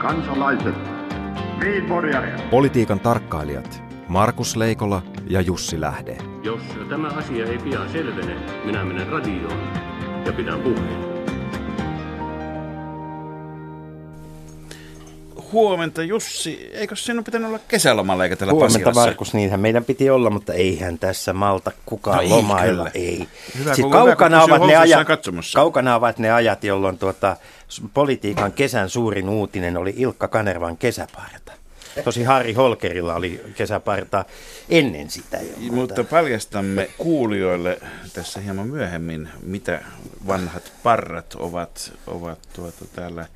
kansalaiset, Politiikan tarkkailijat Markus Leikola ja Jussi Lähde. Jos tämä asia ei pian selvene, minä menen radioon ja pidän puheen. Huomenta Jussi, eikö sinun pitänyt olla kesälomalla eikä tällä Huomenta Pasilassa? Markus, niinhän meidän piti olla, mutta eihän tässä malta kukaan No ei lomailla. Ei. Hyvä, Siis kaukana, ovat ne ajat, kaukana ovat ne ajat, jolloin tuota, politiikan kesän suurin uutinen oli Ilkka Kanervan kesäparta. Tosi Harri Holkerilla oli kesäparta ennen sitä jo. Mutta paljastamme kuulijoille tässä hieman myöhemmin, mitä vanhat parrat ovat, ovat tuota täällä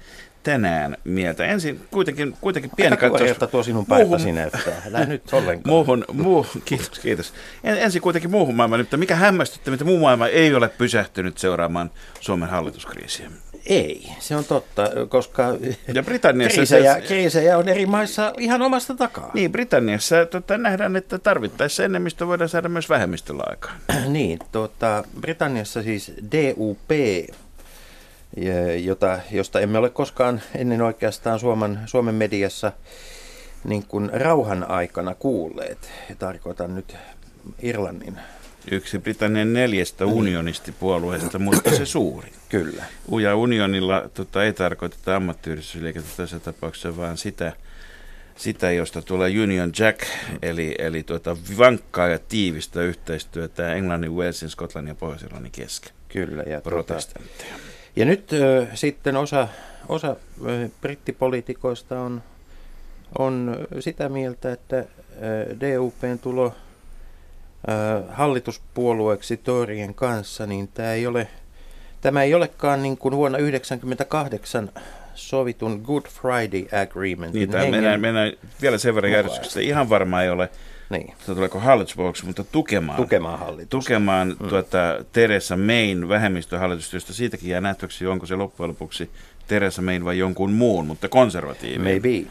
tänään mieltä. Ensin kuitenkin, kuitenkin pieni Aika tuoreelta tuo sinun partasi näyttää. Älä nyt ollenkaan. Muuhun, muu, kiitos, kiitos. En, ensin kuitenkin muuhun maailmaan, mutta mikä hämmästytti, että muu maailma ei ole pysähtynyt seuraamaan Suomen hallituskriisiä. Ei, se on totta, koska Ja Britanniassa kriisejä, se- kriisejä on eri maissa ihan omasta takaa. Niin, Britanniassa tota, nähdään, että tarvittaessa enemmistö voidaan saada myös vähemmistöllä aikaan. Niin, tuota, Britanniassa siis DUP, jota, josta emme ole koskaan ennen oikeastaan Suomen, Suomen mediassa niin kuin rauhan aikana kuulleet. Ja tarkoitan nyt Irlannin, Yksi Britannian neljästä unionistipuolueesta, mutta se suuri. kyllä. Uja unionilla tota, ei tarkoiteta ammattiyhdistysliikettä tässä tapauksessa, vaan sitä, sitä, josta tulee Union Jack, eli, eli tuota, vankkaa ja tiivistä yhteistyötä Englannin, Walesin, Skotlannin ja Pohjois-Irlannin kesken. Kyllä, ja, tuota, Protestantteja. Ja nyt ö, sitten osa, osa ö, brittipoliitikoista on, on sitä mieltä, että ö, DUPn tulo ö, hallituspuolueeksi Torien kanssa, niin tämä ei ole, tämä ei olekaan niin kuin vuonna 1998 sovitun Good Friday Agreement. Niin, tämä mennään, mennään vielä sen verran mukaan. järjestyksessä. Ihan varma ei ole, niin, tuleeko hallituspuolueeksi, mutta tukemaan, tukemaan hallitusta. tukemaan mm. tuota, Teresa Mayn vähemmistöhallitusta, josta siitäkin jää nähtäväksi, onko se loppujen lopuksi Teresa Mayn vai jonkun muun, mutta konservatiivi. Maybe,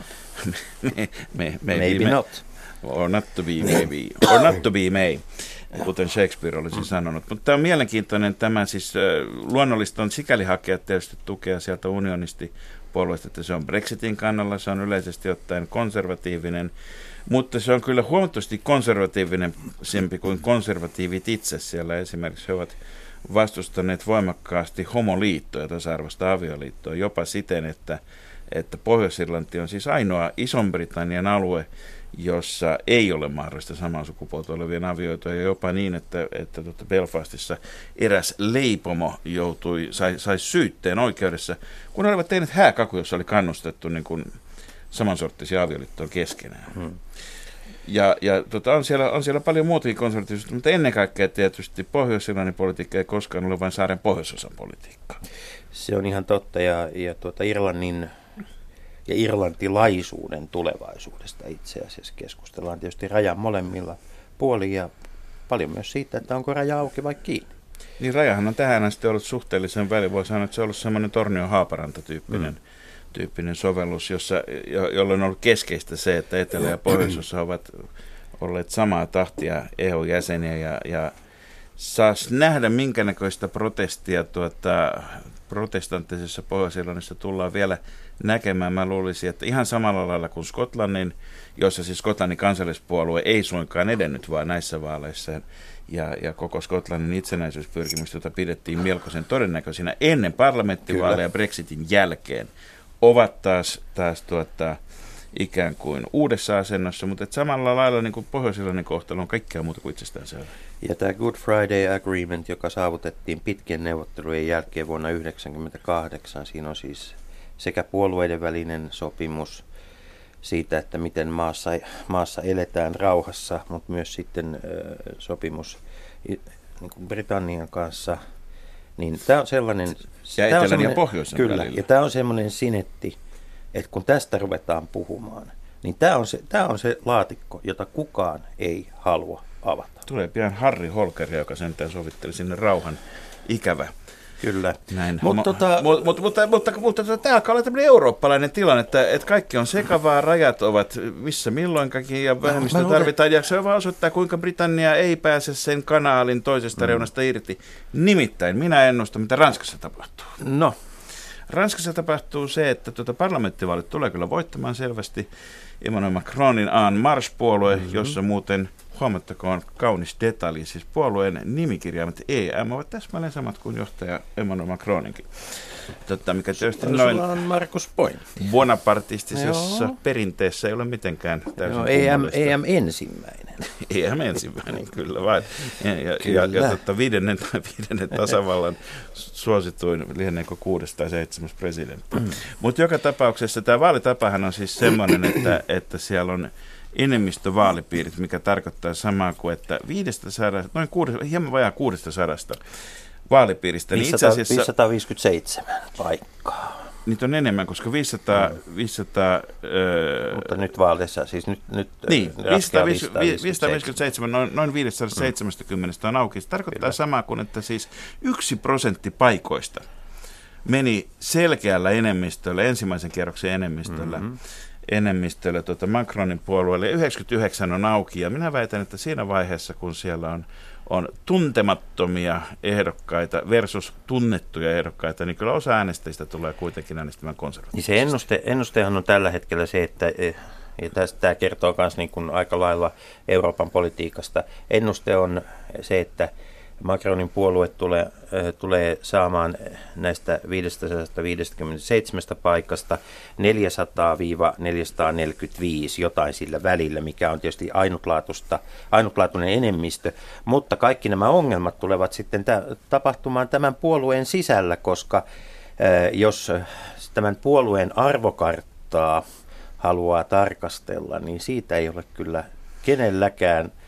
me, me, me, maybe me, not. Or not to be maybe. Or not to be may, kuten Shakespeare olisi sanonut. Mutta tämä on mielenkiintoinen. Tämä siis äh, luonnollista on sikäli hakea tietysti tukea sieltä unionisti puolueesta, että se on Brexitin kannalla, se on yleisesti ottaen konservatiivinen, mutta se on kyllä huomattavasti konservatiivinen sempi kuin konservatiivit itse siellä. Esimerkiksi he ovat vastustaneet voimakkaasti homoliittoja, tasa-arvoista avioliittoa, jopa siten, että, että Pohjois-Irlanti on siis ainoa Ison-Britannian alue, jossa ei ole mahdollista samaa sukupuolta olevien avioitua, ja jopa niin, että, että tuota Belfastissa eräs leipomo joutui, sai, sai syytteen oikeudessa, kun olivat tehneet hääkaku, jossa oli kannustettu niin kuin samansorttisia avioliittoja keskenään. Hmm. Ja, ja tota, on, siellä, on siellä paljon muutakin konservatiivisuutta, mutta ennen kaikkea tietysti pohjois politiikka ei koskaan ole vain saaren pohjoisosan politiikkaa. Se on ihan totta ja, ja tuota Irlannin ja irlantilaisuuden tulevaisuudesta itse asiassa keskustellaan tietysti rajan molemmilla puolin ja paljon myös siitä, että onko raja auki vai kiinni. Niin rajahan on tähän asti ollut suhteellisen väli. Voi sanoa, että se on ollut semmoinen Tornion Haaparanta-tyyppinen mm. Tyyppinen sovellus, jossa, jo, jolloin on ollut keskeistä se, että Etelä- ja Pohjoisossa ovat olleet samaa tahtia EU-jäseniä ja, ja saas nähdä, minkä näköistä protestia tuota, protestanttisessa Pohjois-Irlannissa tullaan vielä näkemään. Mä luulisin, että ihan samalla lailla kuin Skotlannin, jossa siis Skotlannin kansallispuolue ei suinkaan edennyt vaan näissä vaaleissa, ja, ja koko Skotlannin itsenäisyyspyrkimystä, jota pidettiin melkoisen todennäköisinä ennen parlamenttivaaleja Brexitin jälkeen, ovat taas, taas tuota, ikään kuin uudessa asennossa, mutta et samalla lailla niin kuin pohjois kohtalo on kaikkea muuta kuin itsestäänselvää. Ja tämä Good Friday Agreement, joka saavutettiin pitkien neuvottelujen jälkeen vuonna 1998, siinä on siis sekä puolueiden välinen sopimus siitä, että miten maassa, maassa eletään rauhassa, mutta myös sitten sopimus niin kuin Britannian kanssa. Niin tämä on sellainen... Ja etelän ja pohjoisen Kyllä, välillä. ja tämä on semmoinen sinetti, että kun tästä ruvetaan puhumaan, niin tämä on, se, tämä on se laatikko, jota kukaan ei halua avata. Tulee pian Harri Holker, joka sentään sovitteli sinne rauhan ikävä. Kyllä. Näin. Mut tota- mu- mutta, mutta, mutta, mutta, mutta tämä alkaa olla tämmöinen eurooppalainen tilanne, että, että kaikki on sekavaa, rajat ovat missä milloinkakin ja vähemmistö luulen- tarvitaan. Ja se vaan osoittaa, kuinka Britannia ei pääse sen kanaalin toisesta mm. reunasta irti. Nimittäin minä ennustan, mitä Ranskassa tapahtuu. No, Ranskassa tapahtuu se, että tuota parlamenttivaalit tulee kyllä voittamaan selvästi. Emmanuel Macronin Aan Mars-puolue, mm-hmm. jossa muuten huomattakoon kaunis detalji, siis puolueen nimikirjaimet EM ovat täsmälleen samat kuin johtaja Emmanuel Macroninkin. Totta, mikä tietysti noin on Markus Point. Bonapartistisessa perinteessä ei ole mitenkään täysin Joo, EM, EM ensimmäinen. EM ensimmäinen, kyllä vain. Ja, ja, kyllä. ja, ja totta, viidennen, viidennen tasavallan suosituin lieneekö kuudes tai seitsemäs presidentti. Mm. Mutta joka tapauksessa tämä vaalitapahan on siis semmoinen, että, että siellä on enemmistövaalipiirit, mikä tarkoittaa samaa kuin, että 500, noin kuudes, hieman vajaa 600 vaalipiiristä. 500, niin itse asiassa, 557 paikkaa. Niitä on enemmän, koska 500... Mm. 500 öö, Mutta nyt vaaleissa, siis nyt... nyt niin, 557, noin, noin 570 mm. on auki. Se tarkoittaa Kyllä. samaa kuin, että siis yksi prosentti paikoista meni selkeällä enemmistöllä, ensimmäisen kierroksen enemmistöllä, mm-hmm enemmistöllä tuota Macronin puolueelle. 99 on auki ja minä väitän, että siinä vaiheessa, kun siellä on, on tuntemattomia ehdokkaita versus tunnettuja ehdokkaita, niin kyllä osa äänestäjistä tulee kuitenkin äänestämään konservatiivisesti. Niin se ennuste, ennustehan on tällä hetkellä se, että eh, ja tästä tämä kertoo myös niin kuin aika lailla Euroopan politiikasta. Ennuste on se, että Macronin puolue tulee, tulee saamaan näistä 557 paikasta 400-445 jotain sillä välillä, mikä on tietysti ainutlaatuista, ainutlaatuinen enemmistö. Mutta kaikki nämä ongelmat tulevat sitten tapahtumaan tämän puolueen sisällä, koska jos tämän puolueen arvokarttaa haluaa tarkastella, niin siitä ei ole kyllä kenelläkään –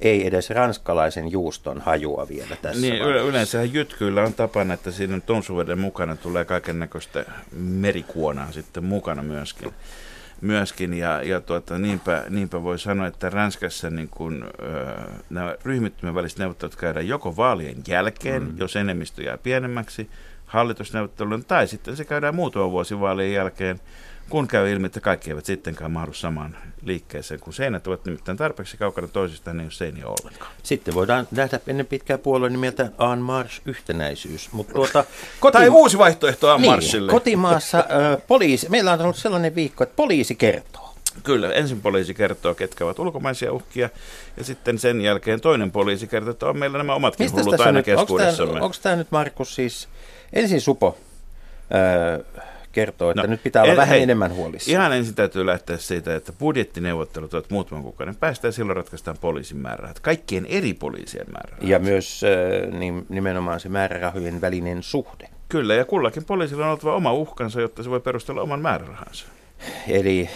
ei edes ranskalaisen juuston hajua vielä tässä Niin, yleensä jytkyillä on tapana, että siinä tonsuveden mukana tulee kaiken näköistä merikuonaa sitten mukana myöskin. myöskin ja, ja tuota, niinpä, niinpä voi sanoa, että Ranskassa niin kun, ö, nämä ryhmittymien väliset neuvottelut käydään joko vaalien jälkeen, mm. jos enemmistö jää pienemmäksi, hallitusneuvottelujen, tai sitten se käydään muutaman vuosi vaalien jälkeen, kun käy ilmi, että kaikki eivät sittenkään mahdu samaan liikkeeseen, kun seinät ovat nimittäin tarpeeksi kaukana toisistaan, niin ei ole seiniä ollenkaan. Sitten voidaan nähdä ennen pitkää puolueen nimeltä En Marche yhtenäisyys. Mutta tuota, koti... Tai uusi vaihtoehto En Marchille. Niin, kotimaassa äh, poliisi, meillä on ollut sellainen viikko, että poliisi kertoo. Kyllä, ensin poliisi kertoo, ketkä ovat ulkomaisia uhkia, ja sitten sen jälkeen toinen poliisi kertoo, että on meillä nämä omatkin Mistä hullut aina nyt, keskuudessamme. Onko tämä nyt, Markus, siis ensin Supo, äh, kertoo, että no, nyt pitää olla en, vähän hei, enemmän huolissa. Ihan ensin täytyy lähteä siitä, että budjettineuvottelut ovat muutaman kuukauden päästä ja silloin ratkaistaan poliisin määrärahat, kaikkien eri poliisien määrärahat. Ja myös äh, niin, nimenomaan se määrärahojen välinen suhde. Kyllä, ja kullakin poliisilla on oltava oma uhkansa, jotta se voi perustella oman määrärahansa. Eli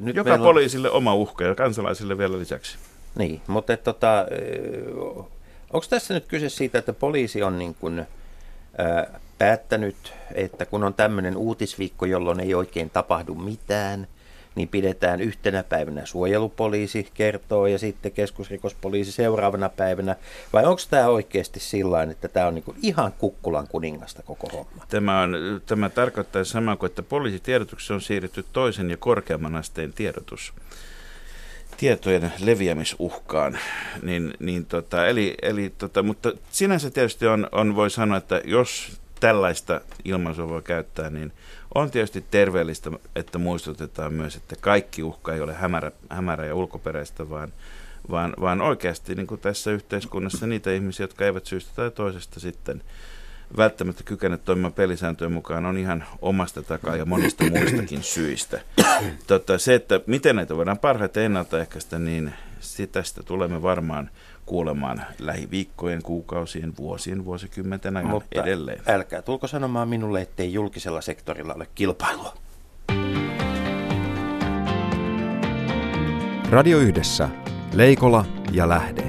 nyt Joka poliisille on... oma uhka ja kansalaisille vielä lisäksi. Niin, mutta tota, onko tässä nyt kyse siitä, että poliisi on niin kuin, äh, päättänyt, että kun on tämmöinen uutisviikko, jolloin ei oikein tapahdu mitään, niin pidetään yhtenä päivänä suojelupoliisi kertoo ja sitten keskusrikospoliisi seuraavana päivänä. Vai onko tämä oikeasti sillä että tämä on niinku ihan kukkulan kuningasta koko homma? Tämä, on, tämä tarkoittaa samaa kuin, että poliisitiedotuksessa on siirretty toisen ja korkeamman asteen tiedotus tietojen leviämisuhkaan. Niin, niin tota, eli, eli tota, mutta sinänsä tietysti on, on, voi sanoa, että jos tällaista ilmaisua voi käyttää, niin on tietysti terveellistä, että muistutetaan myös, että kaikki uhka ei ole hämärä, hämärä ja ulkoperäistä, vaan, vaan, vaan oikeasti niin kuin tässä yhteiskunnassa niitä ihmisiä, jotka eivät syystä tai toisesta sitten välttämättä kykene toimimaan pelisääntöjen mukaan, on ihan omasta takaa ja monista muistakin syistä. Tota, se, että miten näitä voidaan parhaiten ennaltaehkäistä, niin tästä tulemme varmaan kuulemaan lähiviikkojen, kuukausien, vuosien, vuosikymmenten ajan Mutta edelleen. älkää tulko sanomaan minulle, ettei julkisella sektorilla ole kilpailua. Radio Yhdessä. Leikola ja Lähde.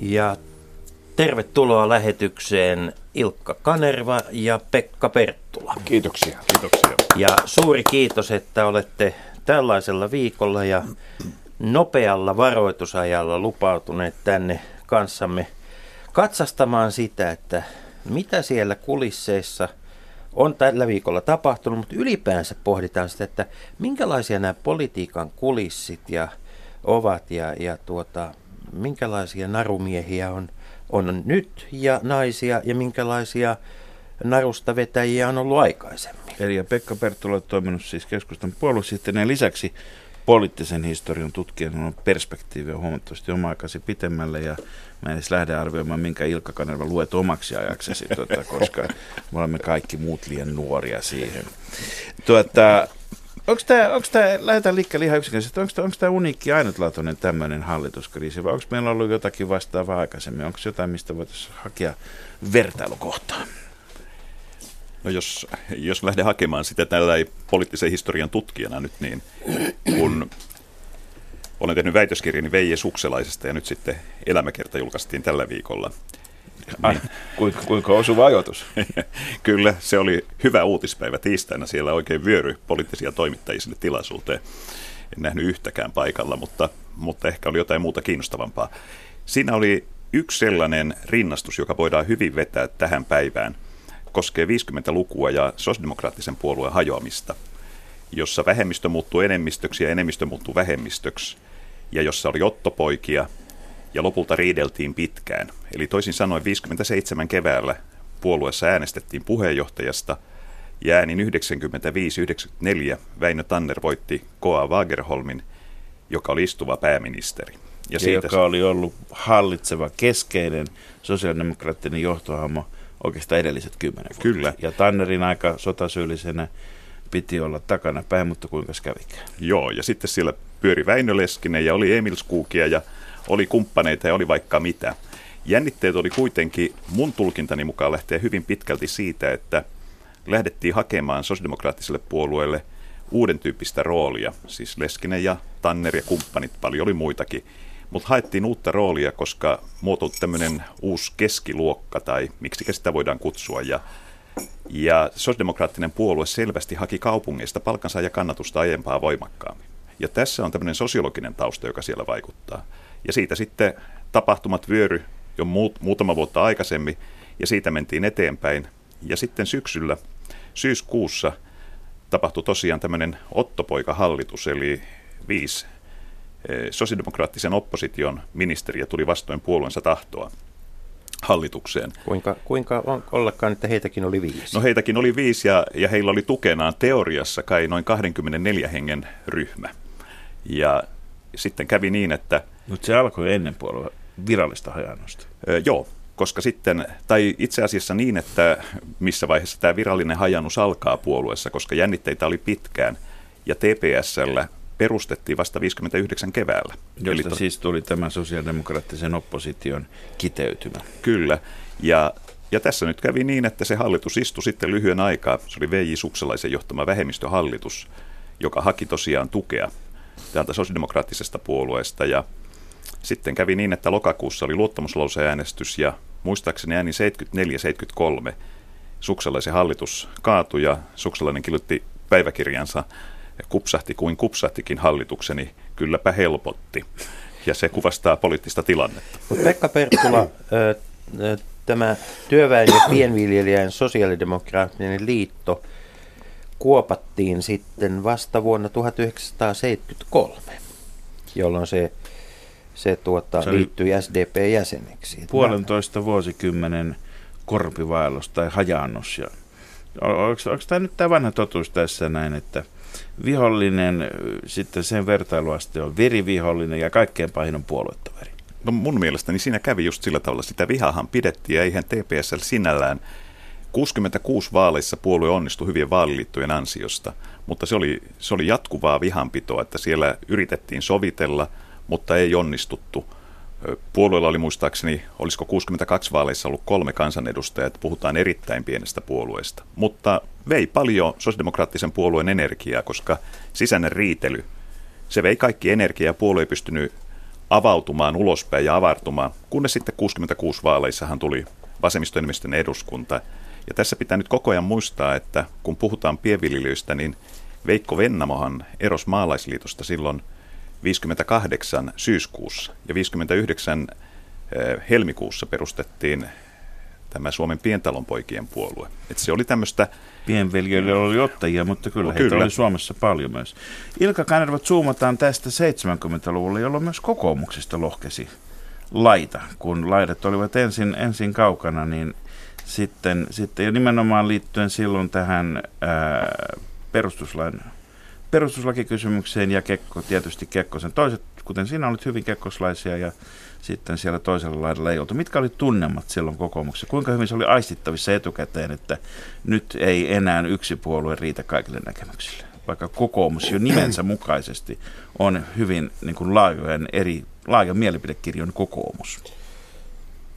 Ja tervetuloa lähetykseen Ilkka Kanerva ja Pekka Perttula. Kiitoksia. Kiitoksia. Ja suuri kiitos, että olette tällaisella viikolla ja nopealla varoitusajalla lupautuneet tänne kanssamme katsastamaan sitä, että mitä siellä kulisseissa on tällä viikolla tapahtunut, mutta ylipäänsä pohditaan sitä, että minkälaisia nämä politiikan kulissit ja ovat ja, ja tuota, minkälaisia narumiehiä on, on nyt ja naisia ja minkälaisia narusta vetäjiä on ollut aikaisemmin. Eli Pekka Perttula on toiminut siis keskustan puoluesihteinen lisäksi poliittisen historian tutkijana on perspektiiviä huomattavasti oma-aikasi pitemmälle ja mä en edes lähde arvioimaan, minkä Ilkka Kanerva luet omaksi ajaksesi, tuota, koska me olemme kaikki muut liian nuoria siihen. Tuota, Onko tämä, onko tämä, lähdetään liikkeelle ihan yksinkertaisesti, onko tämä, onko tämä uniikki ainutlaatuinen tämmöinen hallituskriisi vai onko meillä ollut jotakin vastaavaa aikaisemmin? Onko jotain, mistä voitaisiin hakea vertailukohtaa? No jos, jos lähden hakemaan sitä tällä poliittisen historian tutkijana nyt, niin kun olen tehnyt väitöskirjani Veije Sukselaisesta ja nyt sitten elämäkerta julkaistiin tällä viikolla. Ai, kuinka, kuinka osuva ajoitus? Kyllä, se oli hyvä uutispäivä tiistaina. Siellä oikein vyöry poliittisia toimittajia sinne tilaisuuteen. En nähnyt yhtäkään paikalla, mutta, mutta ehkä oli jotain muuta kiinnostavampaa. Siinä oli yksi sellainen rinnastus, joka voidaan hyvin vetää tähän päivään – koskee 50-lukua ja sosiaalidemokraattisen puolueen hajoamista, jossa vähemmistö muuttuu enemmistöksi ja enemmistö muuttuu vähemmistöksi, ja jossa oli ottopoikia, ja lopulta riideltiin pitkään. Eli toisin sanoen 57 keväällä puolueessa äänestettiin puheenjohtajasta, ja äänin 95-94 Väinö Tanner voitti Koa Wagerholmin, joka oli istuva pääministeri. Ja, ja siitä... joka oli ollut hallitseva keskeinen sosiaalidemokraattinen johtohahmo – oikeastaan edelliset kymmenen vuotta. Kyllä. Ja Tannerin aika sotasyyllisenä piti olla takana päin, mutta kuinka kävikään. Joo, ja sitten siellä pyöri Väinö Leskinen ja oli Emil Skuukia ja oli kumppaneita ja oli vaikka mitä. Jännitteet oli kuitenkin, mun tulkintani mukaan lähtee hyvin pitkälti siitä, että lähdettiin hakemaan sosiaalidemokraattiselle puolueelle uuden tyyppistä roolia. Siis Leskinen ja Tanner ja kumppanit, paljon oli muitakin – mutta haettiin uutta roolia, koska muotoutui tämmöinen uusi keskiluokka, tai miksi sitä voidaan kutsua, ja ja sosiaalidemokraattinen puolue selvästi haki kaupungeista kannatusta aiempaa voimakkaammin. Ja tässä on tämmöinen sosiologinen tausta, joka siellä vaikuttaa. Ja siitä sitten tapahtumat vyöry jo muut, muutama vuotta aikaisemmin, ja siitä mentiin eteenpäin. Ja sitten syksyllä, syyskuussa, tapahtui tosiaan tämmöinen ottopoikahallitus, eli viisi Eh, sosiaalidemokraattisen opposition ministeriä tuli vastoin puolueensa tahtoa hallitukseen. Kuinka, kuinka on, ollakaan, että heitäkin oli viisi? No heitäkin oli viisi ja, ja heillä oli tukenaan teoriassa kai noin 24 hengen ryhmä. Ja sitten kävi niin, että... Mutta se alkoi ennen puolue virallista hajannusta. Joo, koska sitten, tai itse asiassa niin, että missä vaiheessa tämä virallinen hajannus alkaa puolueessa, koska jännitteitä oli pitkään. Ja TPSllä perustettiin vasta 59 keväällä. Josta Eli to... siis tuli tämä sosiaalidemokraattisen opposition kiteytymä. Kyllä, ja, ja tässä nyt kävi niin, että se hallitus istui sitten lyhyen aikaa. Se oli V.J. Sukselaisen johtama vähemmistöhallitus, joka haki tosiaan tukea täältä sosiaalidemokraattisesta puolueesta, ja sitten kävi niin, että lokakuussa oli luottamuslauseäänestys, ja muistaakseni ääni 74-73 Sukselaisen hallitus kaatui, ja Sukselainen kirjoitti päiväkirjansa kupsahti kuin kupsahtikin hallitukseni, kylläpä helpotti. Ja se kuvastaa poliittista tilannetta. Pekka Perttula, tämä työväen ja pienviljelijän sosiaalidemokraattinen liitto kuopattiin sitten vasta vuonna 1973, jolloin se, se, tuota, se liittyi SDP-jäseneksi. Puolentoista vuosikymmenen korpivaellus tai hajannus. Ja, onko, onko tämä nyt tämä vanha totuus tässä näin, että – vihollinen, sitten sen vertailuaste on verivihollinen ja kaikkein pahin on puoluetoveri. No mun mielestäni siinä kävi just sillä tavalla. Sitä vihahan pidettiin ja eihän TPSL sinällään 66 vaaleissa puolue onnistui hyvien vaaliliittojen ansiosta, mutta se oli, se oli jatkuvaa vihanpitoa, että siellä yritettiin sovitella, mutta ei onnistuttu – Puolueella oli muistaakseni, olisiko 62 vaaleissa ollut kolme kansanedustajaa, että puhutaan erittäin pienestä puolueesta. Mutta vei paljon sosiaalidemokraattisen puolueen energiaa, koska sisäinen riitely, se vei kaikki energiaa ja puolue ei pystynyt avautumaan ulospäin ja avartumaan, kunnes sitten 66 vaaleissahan tuli vasemmistoenemmistön eduskunta. Ja tässä pitää nyt koko ajan muistaa, että kun puhutaan pienviljelijöistä, niin Veikko Vennamohan eros maalaisliitosta silloin – 58 syyskuussa ja 59 eh, helmikuussa perustettiin tämä Suomen pientalonpoikien puolue. Et se oli tämmöistä Pienveljöillä oli ottajia, mutta kyllä, No, heitä kyllä. oli Suomessa paljon myös. Ilkka Kanerva zoomataan tästä 70-luvulle, jolloin myös kokoomuksesta lohkesi laita. Kun laidat olivat ensin, ensin kaukana, niin sitten, sitten ja nimenomaan liittyen silloin tähän ää, perustuslain, perustuslakikysymykseen ja Kekko, tietysti Kekkosen. Toiset, kuten sinä olit hyvin kekkoslaisia ja sitten siellä toisella laidalla ei oltu. Mitkä oli tunnelmat silloin kokoomuksessa? Kuinka hyvin se oli aistittavissa etukäteen, että nyt ei enää yksi puolue riitä kaikille näkemyksille? Vaikka kokoomus jo nimensä mukaisesti on hyvin niin kuin laajojen eri, laajan mielipidekirjon kokoomus.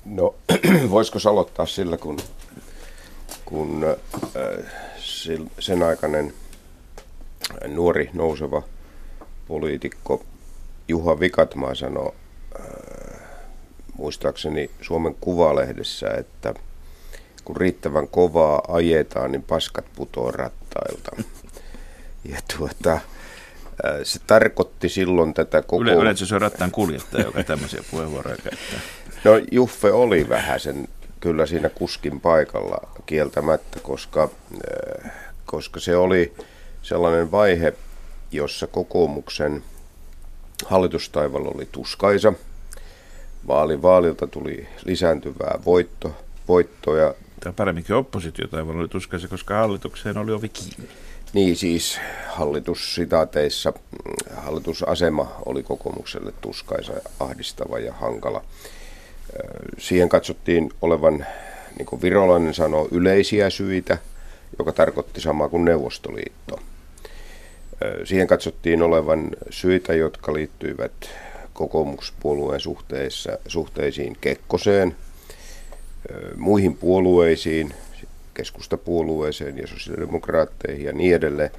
No, voisiko aloittaa sillä, kun, kun äh, sen aikainen nuori nouseva poliitikko Juha Vikatmaa sanoi äh, muistaakseni Suomen Kuvalehdessä, että kun riittävän kovaa ajetaan, niin paskat putoo rattailta. Ja tuota, äh, se tarkoitti silloin tätä koko... Yle, yleensä se on rattaan kuljettaja, joka tämmöisiä puheenvuoroja käyttää. No Juffe oli vähän sen kyllä siinä kuskin paikalla kieltämättä, koska, äh, koska se oli sellainen vaihe, jossa kokoomuksen hallitustaival oli tuskaisa. Vaali vaalilta tuli lisääntyvää voitto, voittoja. Tai paremminkin oppositiota ei oli tuskaisi, koska hallitukseen oli ovi kiinni. Niin siis hallitussitaateissa mm, hallitusasema oli kokoomukselle tuskaisa, ahdistava ja hankala. Siihen katsottiin olevan, niin kuin Virolainen sanoo, yleisiä syitä, joka tarkoitti samaa kuin Neuvostoliitto. Siihen katsottiin olevan syitä, jotka liittyivät kokoomuspuolueen suhteessa, suhteisiin Kekkoseen, muihin puolueisiin, keskustapuolueeseen ja sosiaalidemokraatteihin ja niin edelleen.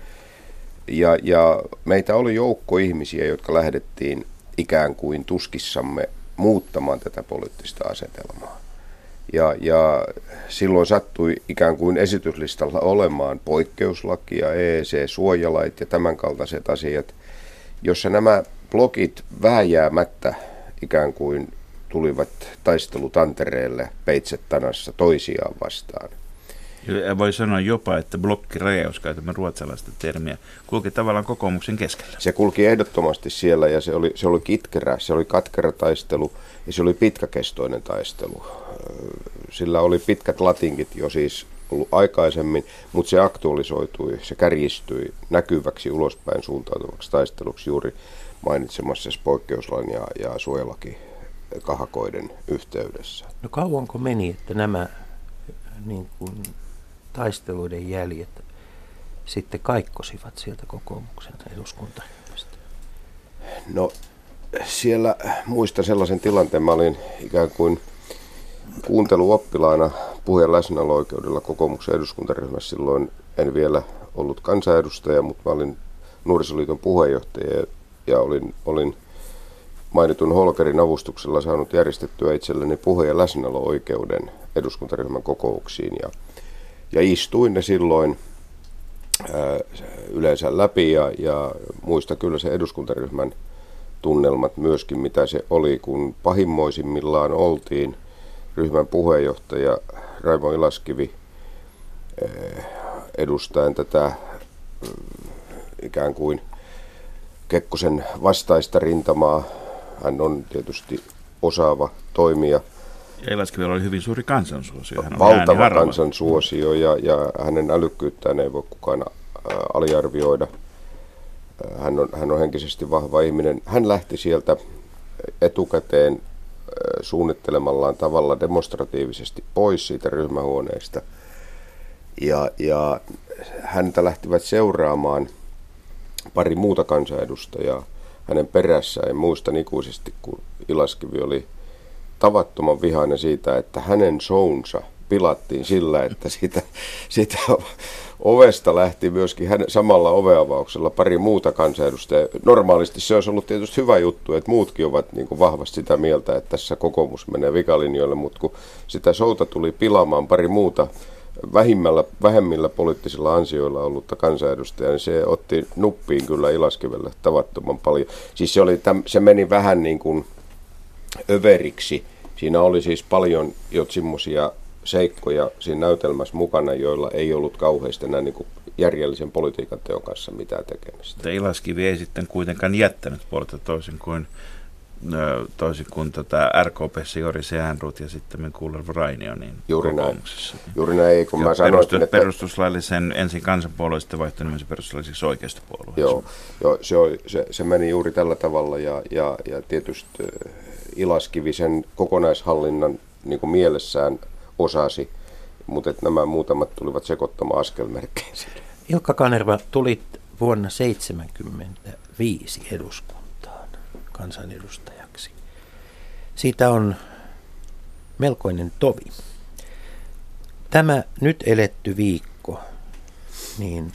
Ja, ja meitä oli joukko ihmisiä, jotka lähdettiin ikään kuin tuskissamme muuttamaan tätä poliittista asetelmaa. Ja, ja silloin sattui ikään kuin esityslistalla olemaan poikkeuslakia, EEC-suojalait ja tämänkaltaiset asiat, jossa nämä blokit vääjäämättä ikään kuin tulivat taistelutantereelle peitset tanassa toisiaan vastaan. Ja voi sanoa jopa, että blokkiraja, jos käytämme ruotsalaista termiä, kulki tavallaan kokoomuksen keskellä. Se kulki ehdottomasti siellä ja se oli, se oli kitkerä, se oli katkera taistelu ja se oli pitkäkestoinen taistelu. Sillä oli pitkät latinkit jo siis ollut aikaisemmin, mutta se aktualisoitui, se kärjistyi näkyväksi ulospäin suuntautuvaksi taisteluksi juuri mainitsemassa poikkeuslain ja, ja suojelaki kahakoiden yhteydessä. No kauanko meni, että nämä niin kuin, taisteluiden jäljet sitten kaikkosivat sieltä kokoomuksen eduskuntaryhmästä? No siellä muista sellaisen tilanteen, mä olin ikään kuin kuunteluoppilaana puheen läsnäolo-oikeudella kokoomuksen eduskuntaryhmässä. Silloin en vielä ollut kansanedustaja, mutta mä olin nuorisoliiton puheenjohtaja ja- olin, olin mainitun Holkerin avustuksella saanut järjestettyä itselleni puhe- ja läsnäolo-oikeuden eduskuntaryhmän kokouksiin. Ja, ja istuin ne silloin ää, yleensä läpi ja, ja muista kyllä se eduskuntaryhmän tunnelmat myöskin, mitä se oli, kun pahimmoisimmillaan oltiin ryhmän puheenjohtaja Raimo Ilaskivi eh, edustaen tätä mm, ikään kuin Kekkosen vastaista rintamaa. Hän on tietysti osaava toimija, Ja Elaskivellä oli hyvin suuri kansansuosio. Hän oli valtava kansansuosio ja, ja hänen älykkyyttään ei voi kukaan aliarvioida. Hän on, hän on henkisesti vahva ihminen. Hän lähti sieltä etukäteen suunnittelemallaan tavalla demonstratiivisesti pois siitä ryhmähuoneesta. Ja, ja häntä lähtivät seuraamaan pari muuta kansanedustajaa hänen perässään. En muista ikuisesti, kun Ilaskivi oli tavattoman vihainen siitä, että hänen shownsa pilattiin sillä, että siitä, siitä ovesta lähti myöskin hän, samalla oveavauksella pari muuta kansanedustajaa. Normaalisti se olisi ollut tietysti hyvä juttu, että muutkin ovat niin kuin vahvasti sitä mieltä, että tässä kokoomus menee vikalinjoille, mutta kun sitä showta tuli pilaamaan pari muuta vähimmällä, vähemmillä poliittisilla ansioilla ollutta kansanedustajaa, niin se otti nuppiin kyllä Ilaskivelle tavattoman paljon. Siis se, oli, täm, se meni vähän niin kuin överiksi. Siinä oli siis paljon jo semmoisia seikkoja siinä näytelmässä mukana, joilla ei ollut kauheasti enää niin kuin järjellisen politiikan teon kanssa mitään tekemistä. Ilaskivi ei sitten kuitenkaan jättänyt puolta toisin kuin toisin kuin tota RKP Jori Seänrut ja sitten Kuuler Rainio, niin Juuri näin. Juuri näin, kun mä sanoin, perustus, että... Perustuslaillisen ensin kansanpuolue, sitten vaihtoi nimensä perustuslailliseksi oikeasta puolueeksi. Joo, joo se, se, se, meni juuri tällä tavalla ja, ja, ja tietysti Ilaskivi sen kokonaishallinnan niin kuin mielessään osasi, mutta että nämä muutamat tulivat sekoittamaan askelmerkkejä Ilkka Kanerva, tulit vuonna 1975 eduskuntaan kansanedustajaksi. Siitä on melkoinen tovi. Tämä nyt eletty viikko, niin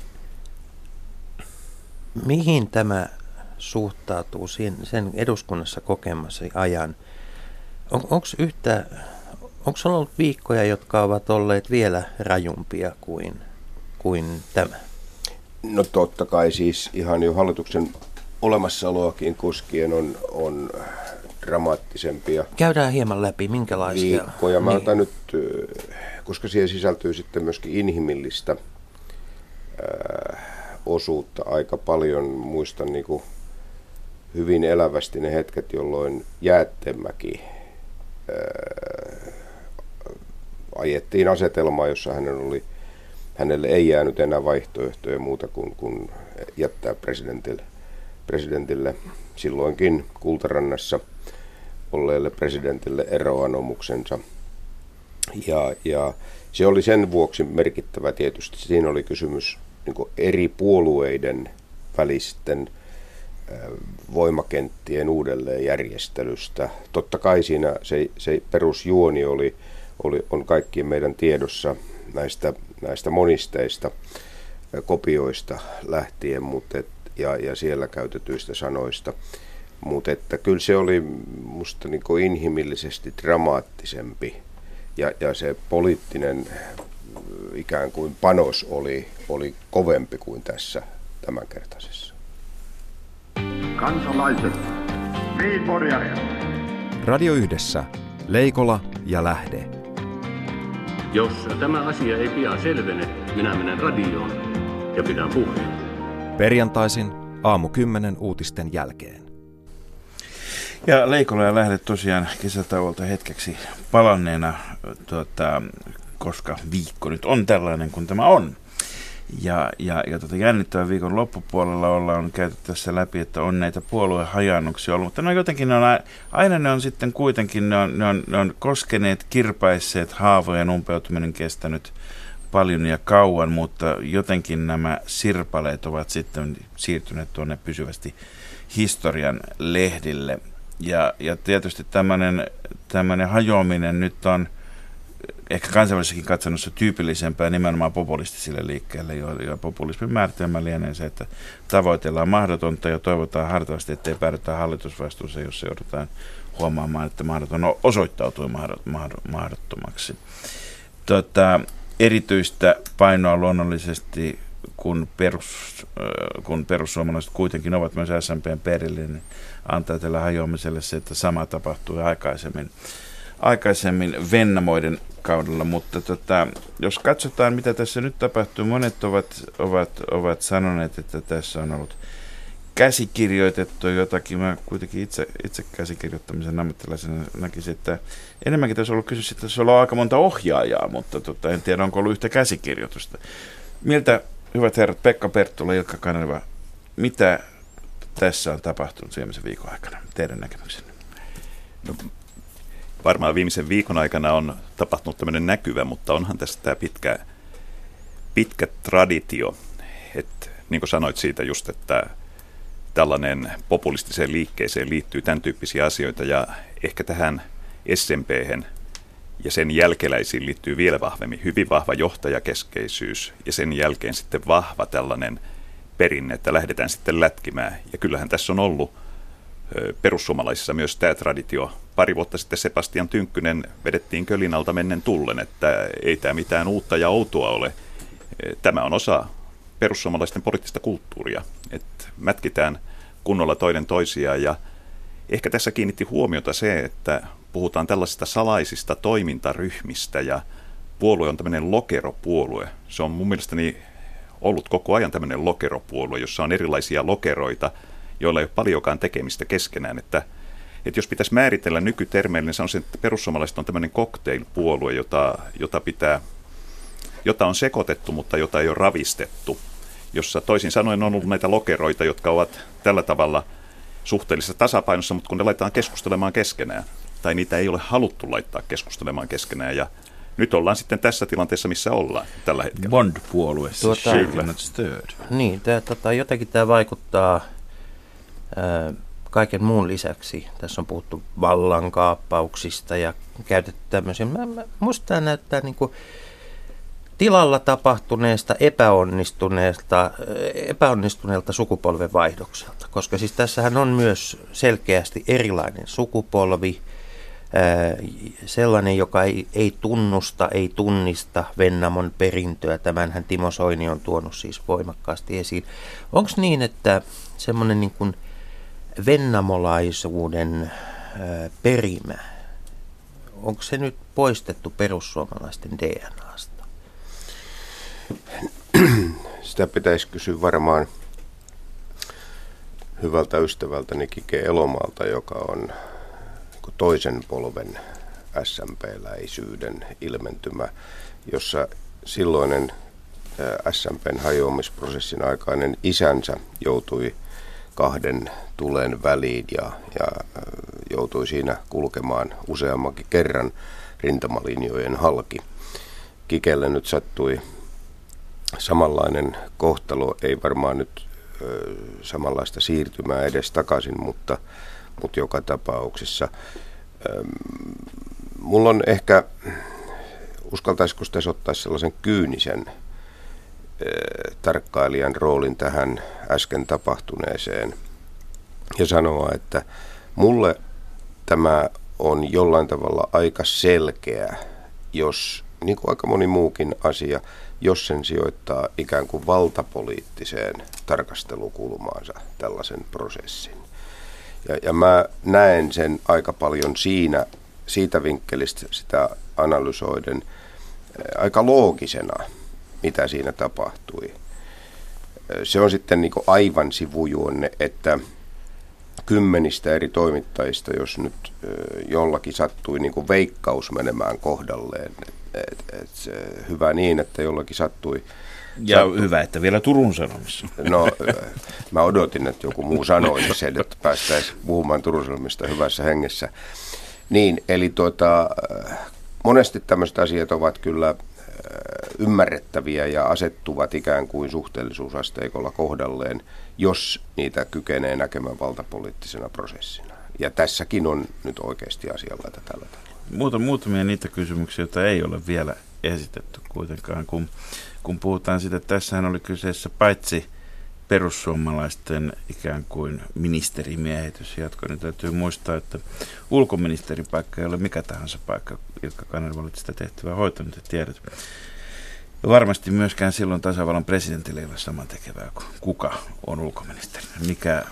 mihin tämä suhtautuu sen eduskunnassa kokemassa ajan? On, Onko yhtä, onko ollut viikkoja, jotka ovat olleet vielä rajumpia kuin, kuin tämä? No totta kai siis ihan jo hallituksen olemassaoloakin koskien on, on dramaattisempia. Käydään hieman läpi, minkälaisia. Viikkoja. Mä niin. otan nyt, koska siihen sisältyy sitten myöskin inhimillistä äh, osuutta aika paljon. Muistan niin kuin hyvin elävästi ne hetket, jolloin Jäättemäki äh, ajettiin asetelmaa, jossa hänen oli, hänelle ei jäänyt enää vaihtoehtoja muuta kuin, kuin jättää presidentille, presidentille silloinkin Kultarannassa olleelle presidentille eroanomuksensa. Ja, ja se oli sen vuoksi merkittävä tietysti. Siinä oli kysymys niin eri puolueiden välisten voimakenttien uudelleenjärjestelystä. Totta kai siinä se, se perusjuoni oli, oli, on kaikkien meidän tiedossa näistä, näistä monisteista kopioista lähtien mutta et, ja, ja siellä käytetyistä sanoista. Mutta kyllä se oli musta niin inhimillisesti dramaattisempi ja, ja se poliittinen ikään kuin panos oli, oli kovempi kuin tässä tämänkertaisessa. Kansalaiset, niin Radio Yhdessä, Leikola ja Lähde. Jos tämä asia ei pian selvene, minä menen radioon ja pidän puheen. Perjantaisin aamu 10 uutisten jälkeen. Ja Leikola ja Lähde tosiaan kesätauolta hetkeksi palanneena, tuota, koska viikko nyt on tällainen kuin tämä on. Ja, ja, ja tota jännittävän viikon loppupuolella ollaan käyty tässä läpi, että on näitä puoluehajannuksia ollut, mutta no jotenkin ne on, aina ne on sitten kuitenkin, ne on, ne on, ne on koskeneet, kirpaisseet, haavojen umpeutuminen kestänyt paljon ja kauan, mutta jotenkin nämä sirpaleet ovat sitten siirtyneet tuonne pysyvästi historian lehdille. Ja, ja tietysti tämmöinen hajoaminen nyt on – ehkä kansainvälisessäkin katsannossa tyypillisempää nimenomaan populistisille liikkeelle, ja populismin määritelmä lienee se, että tavoitellaan mahdotonta ja toivotaan hartaasti, ettei päädytä hallitusvastuuseen, jos se joudutaan huomaamaan, että mahdoton osoittautui mahdottomaksi. Tota, erityistä painoa luonnollisesti, kun, perus, kun perussuomalaiset kuitenkin ovat myös SMPn perillinen, niin antaa tällä hajoamiselle se, että sama tapahtui aikaisemmin aikaisemmin Vennamoiden kaudella, mutta tota, jos katsotaan, mitä tässä nyt tapahtuu, monet ovat, ovat, ovat sanoneet, että tässä on ollut käsikirjoitettu jotakin. Mä kuitenkin itse, itse käsikirjoittamisen ammattilaisena näkisin, että enemmänkin tässä on ollut kysymys, että tässä on ollut aika monta ohjaajaa, mutta tota, en tiedä, onko ollut yhtä käsikirjoitusta. Miltä, hyvät herrat, Pekka Perttula, Ilkka Kanerva, mitä tässä on tapahtunut viimeisen viikon aikana? Teidän näkemyksenne? No, varmaan viimeisen viikon aikana on tapahtunut tämmöinen näkyvä, mutta onhan tässä tämä pitkä, pitkä traditio. että niin kuin sanoit siitä just, että tällainen populistiseen liikkeeseen liittyy tämän tyyppisiä asioita ja ehkä tähän smp ja sen jälkeläisiin liittyy vielä vahvemmin hyvin vahva johtajakeskeisyys ja sen jälkeen sitten vahva tällainen perinne, että lähdetään sitten lätkimään. Ja kyllähän tässä on ollut perussuomalaisissa myös tämä traditio. Pari vuotta sitten Sebastian Tynkkynen vedettiin kölinalta mennen tullen, että ei tämä mitään uutta ja outoa ole. Tämä on osa perussuomalaisten poliittista kulttuuria, että mätkitään kunnolla toinen toisiaan ja ehkä tässä kiinnitti huomiota se, että puhutaan tällaisista salaisista toimintaryhmistä ja puolue on tämmöinen lokeropuolue. Se on mun mielestäni ollut koko ajan tämmöinen lokeropuolue, jossa on erilaisia lokeroita, joilla ei ole paljonkaan tekemistä keskenään. Että, että jos pitäisi määritellä nykytermeillä, niin se on se, että perussuomalaiset on tämmöinen cocktail-puolue, jota, jota, pitää, jota on sekoitettu, mutta jota ei ole ravistettu. Jossa toisin sanoen on ollut näitä lokeroita, jotka ovat tällä tavalla suhteellisessa tasapainossa, mutta kun ne laitetaan keskustelemaan keskenään, tai niitä ei ole haluttu laittaa keskustelemaan keskenään, ja nyt ollaan sitten tässä tilanteessa, missä ollaan tällä hetkellä. Bond-puolue, siis Tuota- not stirred. Niin, tää, tota, jotenkin tämä vaikuttaa ää, kaiken muun lisäksi. Tässä on puhuttu vallankaappauksista ja käytetty tämmöisiä. Mä, mä, musta tämä näyttää niin kuin tilalla tapahtuneesta epäonnistuneesta, epäonnistuneelta sukupolvenvaihdokselta. Koska siis tässähän on myös selkeästi erilainen sukupolvi, sellainen, joka ei, ei tunnusta, ei tunnista Vennamon perintöä. Tämänhän Timo Soini on tuonut siis voimakkaasti esiin. Onko niin, että semmoinen niin kuin vennamolaisuuden ää, perimä, onko se nyt poistettu perussuomalaisten DNAsta? Sitä pitäisi kysyä varmaan hyvältä ystävältäni Kike Elomaalta, joka on niin toisen polven SMP-läisyyden ilmentymä, jossa silloinen ää, SMPn hajoamisprosessin aikainen isänsä joutui kahden tulen väliin ja, ja ää, joutui siinä kulkemaan useammankin kerran rintamalinjojen halki. Kikelle nyt sattui samanlainen kohtalo, ei varmaan nyt ö, samanlaista siirtymää edes takaisin, mutta, mutta joka tapauksessa. Ö, mulla on ehkä, uskaltaisiko tässä ottaa sellaisen kyynisen tarkkailijan roolin tähän äsken tapahtuneeseen ja sanoa, että mulle tämä on jollain tavalla aika selkeä, jos niin kuin aika moni muukin asia, jos sen sijoittaa ikään kuin valtapoliittiseen tarkastelukulmaansa tällaisen prosessin. Ja, ja mä näen sen aika paljon siinä, siitä vinkkelistä sitä analysoiden aika loogisena, mitä siinä tapahtui. Se on sitten niin kuin aivan sivujuonne, että kymmenistä eri toimittajista, jos nyt jollakin sattui niin kuin veikkaus menemään kohdalleen, et, et, se, hyvä niin, että jollakin sattui. Ja sattui- hyvä, että vielä Turun Sanomissa. No, mä odotin, että joku muu sanoisi sen, että päästäisiin puhumaan Turun Sanomista hyvässä hengessä. Niin, eli tuota, monesti tämmöiset asiat ovat kyllä ymmärrettäviä ja asettuvat ikään kuin suhteellisuusasteikolla kohdalleen, jos niitä kykenee näkemään valtapoliittisena prosessina. Ja tässäkin on nyt oikeasti asianlaita tällä tavalla. Muuta, muutamia niitä kysymyksiä, joita ei ole vielä esitetty kuitenkaan, kun, kun puhutaan siitä, että tässähän oli kyseessä paitsi perussuomalaisten ikään kuin ministerimiehitys jatko, niin täytyy muistaa, että ulkoministerin paikka ei ole mikä tahansa paikka, Ilkka Kanerva olet sitä tehtävää hoitanut ja tiedät. Ja varmasti myöskään silloin tasavallan presidentille ei ole saman tekevää kuin kuka on ulkoministeri. Mikä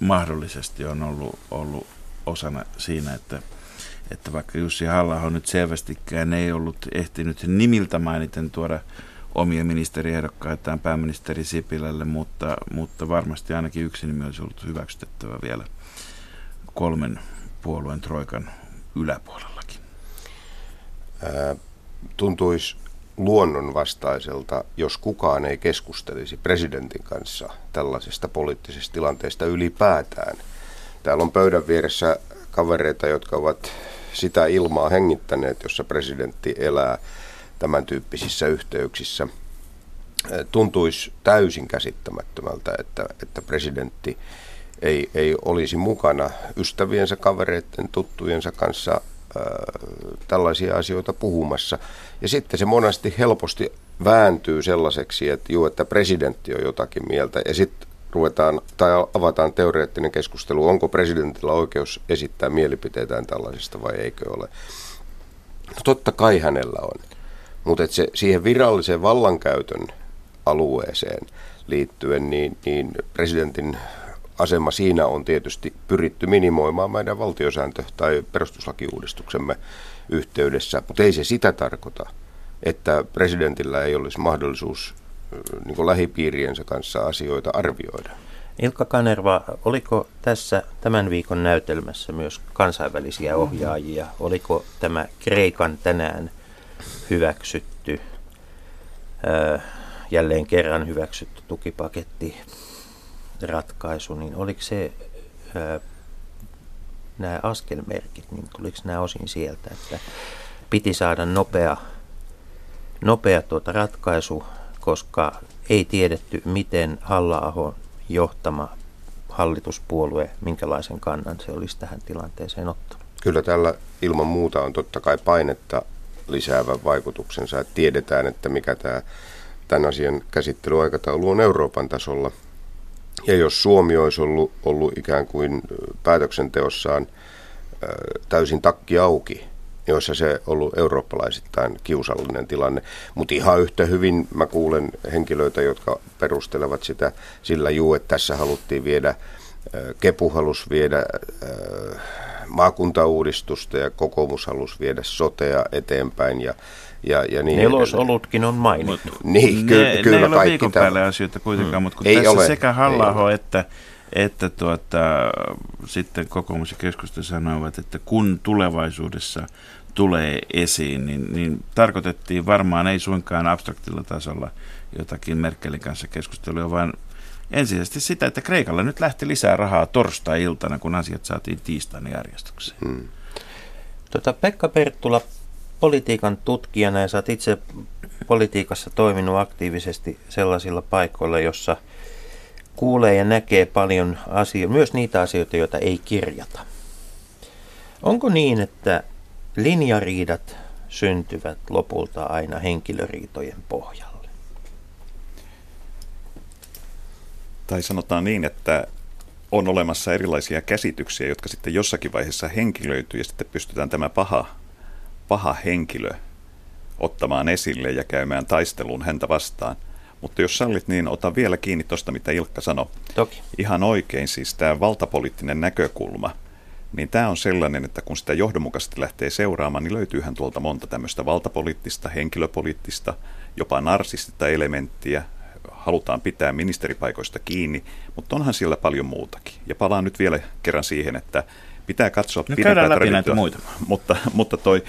mahdollisesti on ollut, ollut osana siinä, että että vaikka Jussi halla nyt selvästikään ei ollut ehtinyt nimiltä mainiten tuoda omia ministeriehdokkaittaan pääministeri Sipilälle, mutta, mutta varmasti ainakin yksi nimi olisi ollut hyväksytettävä vielä kolmen puolueen troikan yläpuolellakin. Tuntuisi luonnonvastaiselta, jos kukaan ei keskustelisi presidentin kanssa tällaisesta poliittisesta tilanteesta ylipäätään. Täällä on pöydän vieressä kavereita, jotka ovat sitä ilmaa hengittäneet, jossa presidentti elää tämän tyyppisissä yhteyksissä. Ää, Tuntuisi täysin käsittämättömältä, että, että presidentti ei, ei olisi mukana ystäviensä, kavereiden, tuttujensa kanssa ää, tällaisia asioita puhumassa. Ja sitten se monesti helposti vääntyy sellaiseksi, että juu, että presidentti on jotakin mieltä ja sitten ruvetaan tai avataan teoreettinen keskustelu, onko presidentillä oikeus esittää mielipiteitään tällaisesta vai eikö ole. No totta kai hänellä on, mutta se, siihen viralliseen vallankäytön alueeseen liittyen, niin, niin presidentin asema siinä on tietysti pyritty minimoimaan meidän valtiosääntö- tai perustuslakiuudistuksemme yhteydessä, mutta ei se sitä tarkoita, että presidentillä ei olisi mahdollisuus niin lähipiiriensä kanssa asioita arvioida. Ilkka Kanerva, oliko tässä tämän viikon näytelmässä myös kansainvälisiä ohjaajia? Oliko tämä Kreikan tänään hyväksytty, jälleen kerran hyväksytty tukipaketti ratkaisu, niin oliko se nämä askelmerkit, niin tuliko nämä osin sieltä, että piti saada nopea, nopea tuota ratkaisu, koska ei tiedetty, miten halla johtama hallituspuolue, minkälaisen kannan se olisi tähän tilanteeseen ottanut. Kyllä tällä ilman muuta on totta kai painetta lisäävä vaikutuksensa, että tiedetään, että mikä tämä tämän asian käsittelyaikataulu on Euroopan tasolla. Ja jos Suomi olisi ollut, ollut ikään kuin päätöksenteossaan täysin takki auki, joissa se ollut eurooppalaisittain kiusallinen tilanne. Mutta ihan yhtä hyvin mä kuulen henkilöitä, jotka perustelevat sitä sillä juu, että tässä haluttiin viedä, Kepu halusi viedä maakuntauudistusta ja kokoomus halusi viedä sotea eteenpäin ja ja, ja niin Nelosolutkin on mainittu. Niin, ky- ne, kyllä ne ei kaikki päälle asioita kuitenkaan, mm. mutta kun ei tässä ole, sekä halla että, että tuota, sitten kokoomus ja keskusta sanoivat, että kun tulevaisuudessa tulee esiin, niin, niin tarkoitettiin varmaan ei suinkaan abstraktilla tasolla jotakin Merkelin kanssa keskustelua, vaan ensisijaisesti sitä, että Kreikalla nyt lähti lisää rahaa torstai-iltana, kun asiat saatiin tiistaina järjestykseen. Hmm. Tota, Pekka Perttula, politiikan tutkijana ja oot itse politiikassa toiminut aktiivisesti sellaisilla paikoilla, jossa kuulee ja näkee paljon asioita, myös niitä asioita, joita ei kirjata. Onko niin, että linjariidat syntyvät lopulta aina henkilöriitojen pohjalle? Tai sanotaan niin, että on olemassa erilaisia käsityksiä, jotka sitten jossakin vaiheessa henkilöityy ja sitten pystytään tämä paha, paha henkilö ottamaan esille ja käymään taisteluun häntä vastaan. Mutta jos sallit, niin ota vielä kiinni tuosta, mitä Ilkka sanoi. Toki. Ihan oikein, siis tämä valtapoliittinen näkökulma – niin tämä on sellainen, että kun sitä johdonmukaisesti lähtee seuraamaan, niin löytyyhän tuolta monta tämmöistä valtapoliittista, henkilöpoliittista, jopa narsistista elementtiä, halutaan pitää ministeripaikoista kiinni, mutta onhan siellä paljon muutakin. Ja palaan nyt vielä kerran siihen, että pitää katsoa no, pidempää läpi näitä muita. Mutta, mutta toi,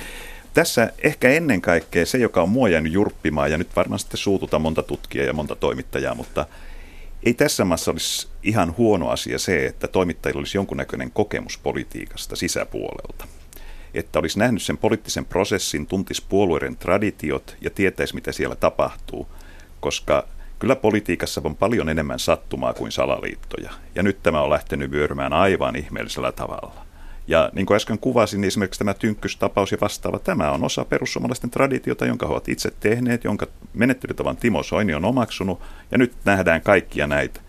tässä ehkä ennen kaikkea se, joka on mua jäänyt jurppimaan, ja nyt varmaan sitten suututa monta tutkijaa ja monta toimittajaa, mutta – ei tässä maassa olisi ihan huono asia se, että toimittajilla olisi jonkunnäköinen kokemus politiikasta sisäpuolelta. Että olisi nähnyt sen poliittisen prosessin, tuntisi puolueiden traditiot ja tietäisi, mitä siellä tapahtuu. Koska kyllä politiikassa on paljon enemmän sattumaa kuin salaliittoja. Ja nyt tämä on lähtenyt vyörymään aivan ihmeellisellä tavalla. Ja niin kuin äsken kuvasin, niin esimerkiksi tämä tynkkystapaus ja vastaava, tämä on osa perussuomalaisten traditiota, jonka he ovat itse tehneet, jonka menettelytavan Timo Soini on omaksunut, ja nyt nähdään kaikkia näitä.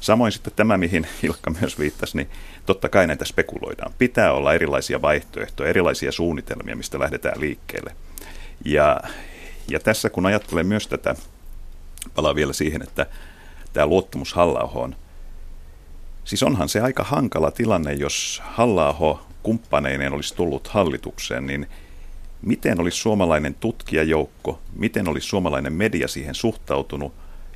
Samoin sitten tämä, mihin Ilkka myös viittasi, niin totta kai näitä spekuloidaan. Pitää olla erilaisia vaihtoehtoja, erilaisia suunnitelmia, mistä lähdetään liikkeelle. Ja, ja tässä kun ajattelen myös tätä, palaan vielä siihen, että tämä luottamus halla Siis onhan se aika hankala tilanne, jos halla kumppaneineen olisi tullut hallitukseen, niin miten olisi suomalainen tutkijajoukko, miten olisi suomalainen media siihen suhtautunut,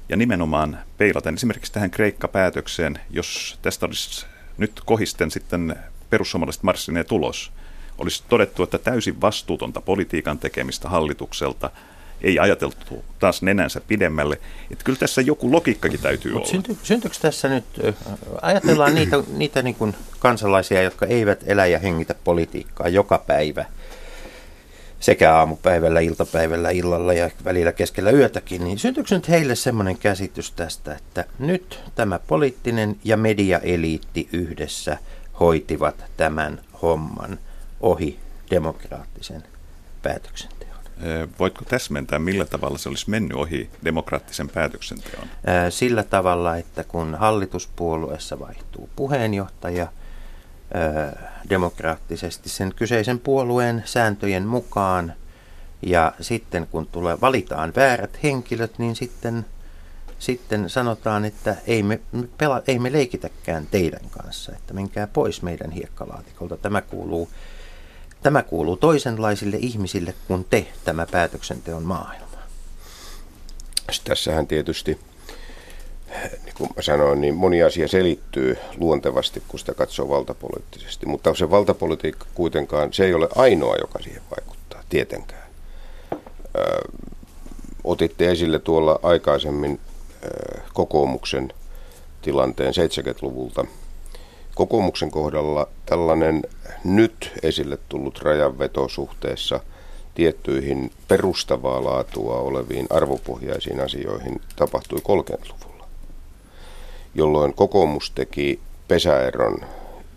ja nimenomaan peilaten esimerkiksi tähän Kreikka-päätökseen, jos tästä olisi nyt kohisten sitten perussuomalaiset marssineet tulos, olisi todettu, että täysin vastuutonta politiikan tekemistä hallitukselta – ei ajateltu taas nenänsä pidemmälle. Että kyllä tässä joku logiikkakin täytyy Mut olla. Synty, syntyykö tässä nyt, ajatellaan niitä, niitä niin kuin kansalaisia, jotka eivät elä ja hengitä politiikkaa joka päivä, sekä aamupäivällä, iltapäivällä, illalla ja välillä keskellä yötäkin, niin syntyykö nyt heille semmoinen käsitys tästä, että nyt tämä poliittinen ja mediaeliitti yhdessä hoitivat tämän homman ohi demokraattisen päätöksen? Voitko täsmentää, millä tavalla se olisi mennyt ohi demokraattisen päätöksenteon? Sillä tavalla, että kun hallituspuolueessa vaihtuu puheenjohtaja demokraattisesti sen kyseisen puolueen sääntöjen mukaan, ja sitten kun tulee, valitaan väärät henkilöt, niin sitten, sitten sanotaan, että ei me, pela, ei me leikitäkään teidän kanssa, että menkää pois meidän hiekkalaatikolta. Tämä kuuluu Tämä kuuluu toisenlaisille ihmisille kuin te, tämä päätöksenteon maailma. Tässähän tietysti, niin kuin mä sanoin, niin moni asia selittyy luontevasti, kun sitä katsoo valtapoliittisesti. Mutta se valtapolitiikka kuitenkaan, se ei ole ainoa, joka siihen vaikuttaa, tietenkään. Ö, otitte esille tuolla aikaisemmin ö, kokoomuksen tilanteen 70-luvulta. Kokoomuksen kohdalla tällainen nyt esille tullut rajanveto suhteessa tiettyihin perustavaa laatua oleviin arvopohjaisiin asioihin tapahtui 30-luvulla, jolloin kokoomus teki pesäeron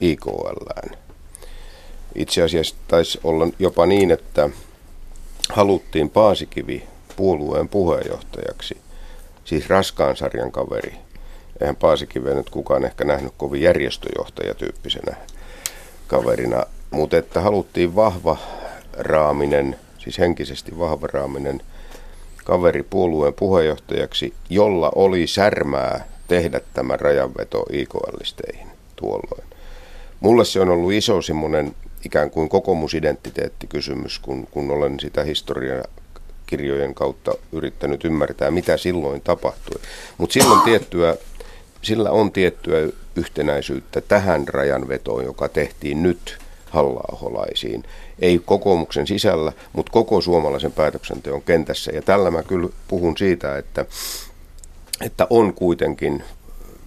IKLään. Itse asiassa taisi olla jopa niin, että haluttiin Paasikivi puolueen puheenjohtajaksi, siis raskaan sarjan kaveri. Eihän Paasikiveä nyt kukaan ehkä nähnyt kovin järjestöjohtajatyyppisenä kaverina, mutta että haluttiin vahva raaminen, siis henkisesti vahva raaminen kaveri puolueen puheenjohtajaksi, jolla oli särmää tehdä tämä rajanveto IKL-listeihin tuolloin. Mulle se on ollut iso semmoinen ikään kuin kokoomusidentiteettikysymys, kun, kun olen sitä historiakirjojen kautta yrittänyt ymmärtää, mitä silloin tapahtui. Mutta silloin tiettyä, sillä on tiettyä yhtenäisyyttä tähän rajanvetoon, joka tehtiin nyt halla Ei kokoomuksen sisällä, mutta koko suomalaisen päätöksenteon kentässä. Ja tällä mä kyllä puhun siitä, että, että on kuitenkin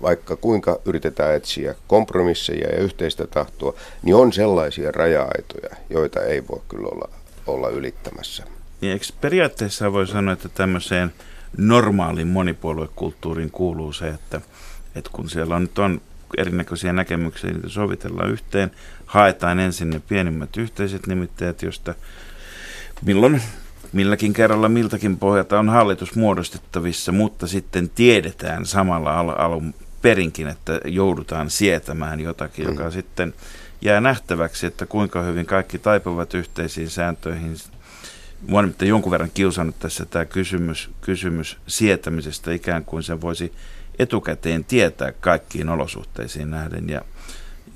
vaikka kuinka yritetään etsiä kompromisseja ja yhteistä tahtoa, niin on sellaisia raja-aitoja, joita ei voi kyllä olla, olla ylittämässä. Niin eikö periaatteessa voi sanoa, että tämmöiseen normaaliin monipuoluekulttuuriin kuuluu se, että, että kun siellä on, nyt on erinäköisiä näkemyksiä, niitä sovitellaan yhteen, haetaan ensin ne pienimmät yhteiset nimittäjät, josta milloin milläkin kerralla miltäkin pohjalta on hallitus muodostettavissa, mutta sitten tiedetään samalla al- alun perinkin, että joudutaan sietämään jotakin, joka mm. sitten jää nähtäväksi, että kuinka hyvin kaikki taipuvat yhteisiin sääntöihin. Mua on jonkun verran kiusannut tässä tämä kysymys, kysymys sietämisestä, ikään kuin se voisi etukäteen tietää kaikkiin olosuhteisiin nähden. Ja,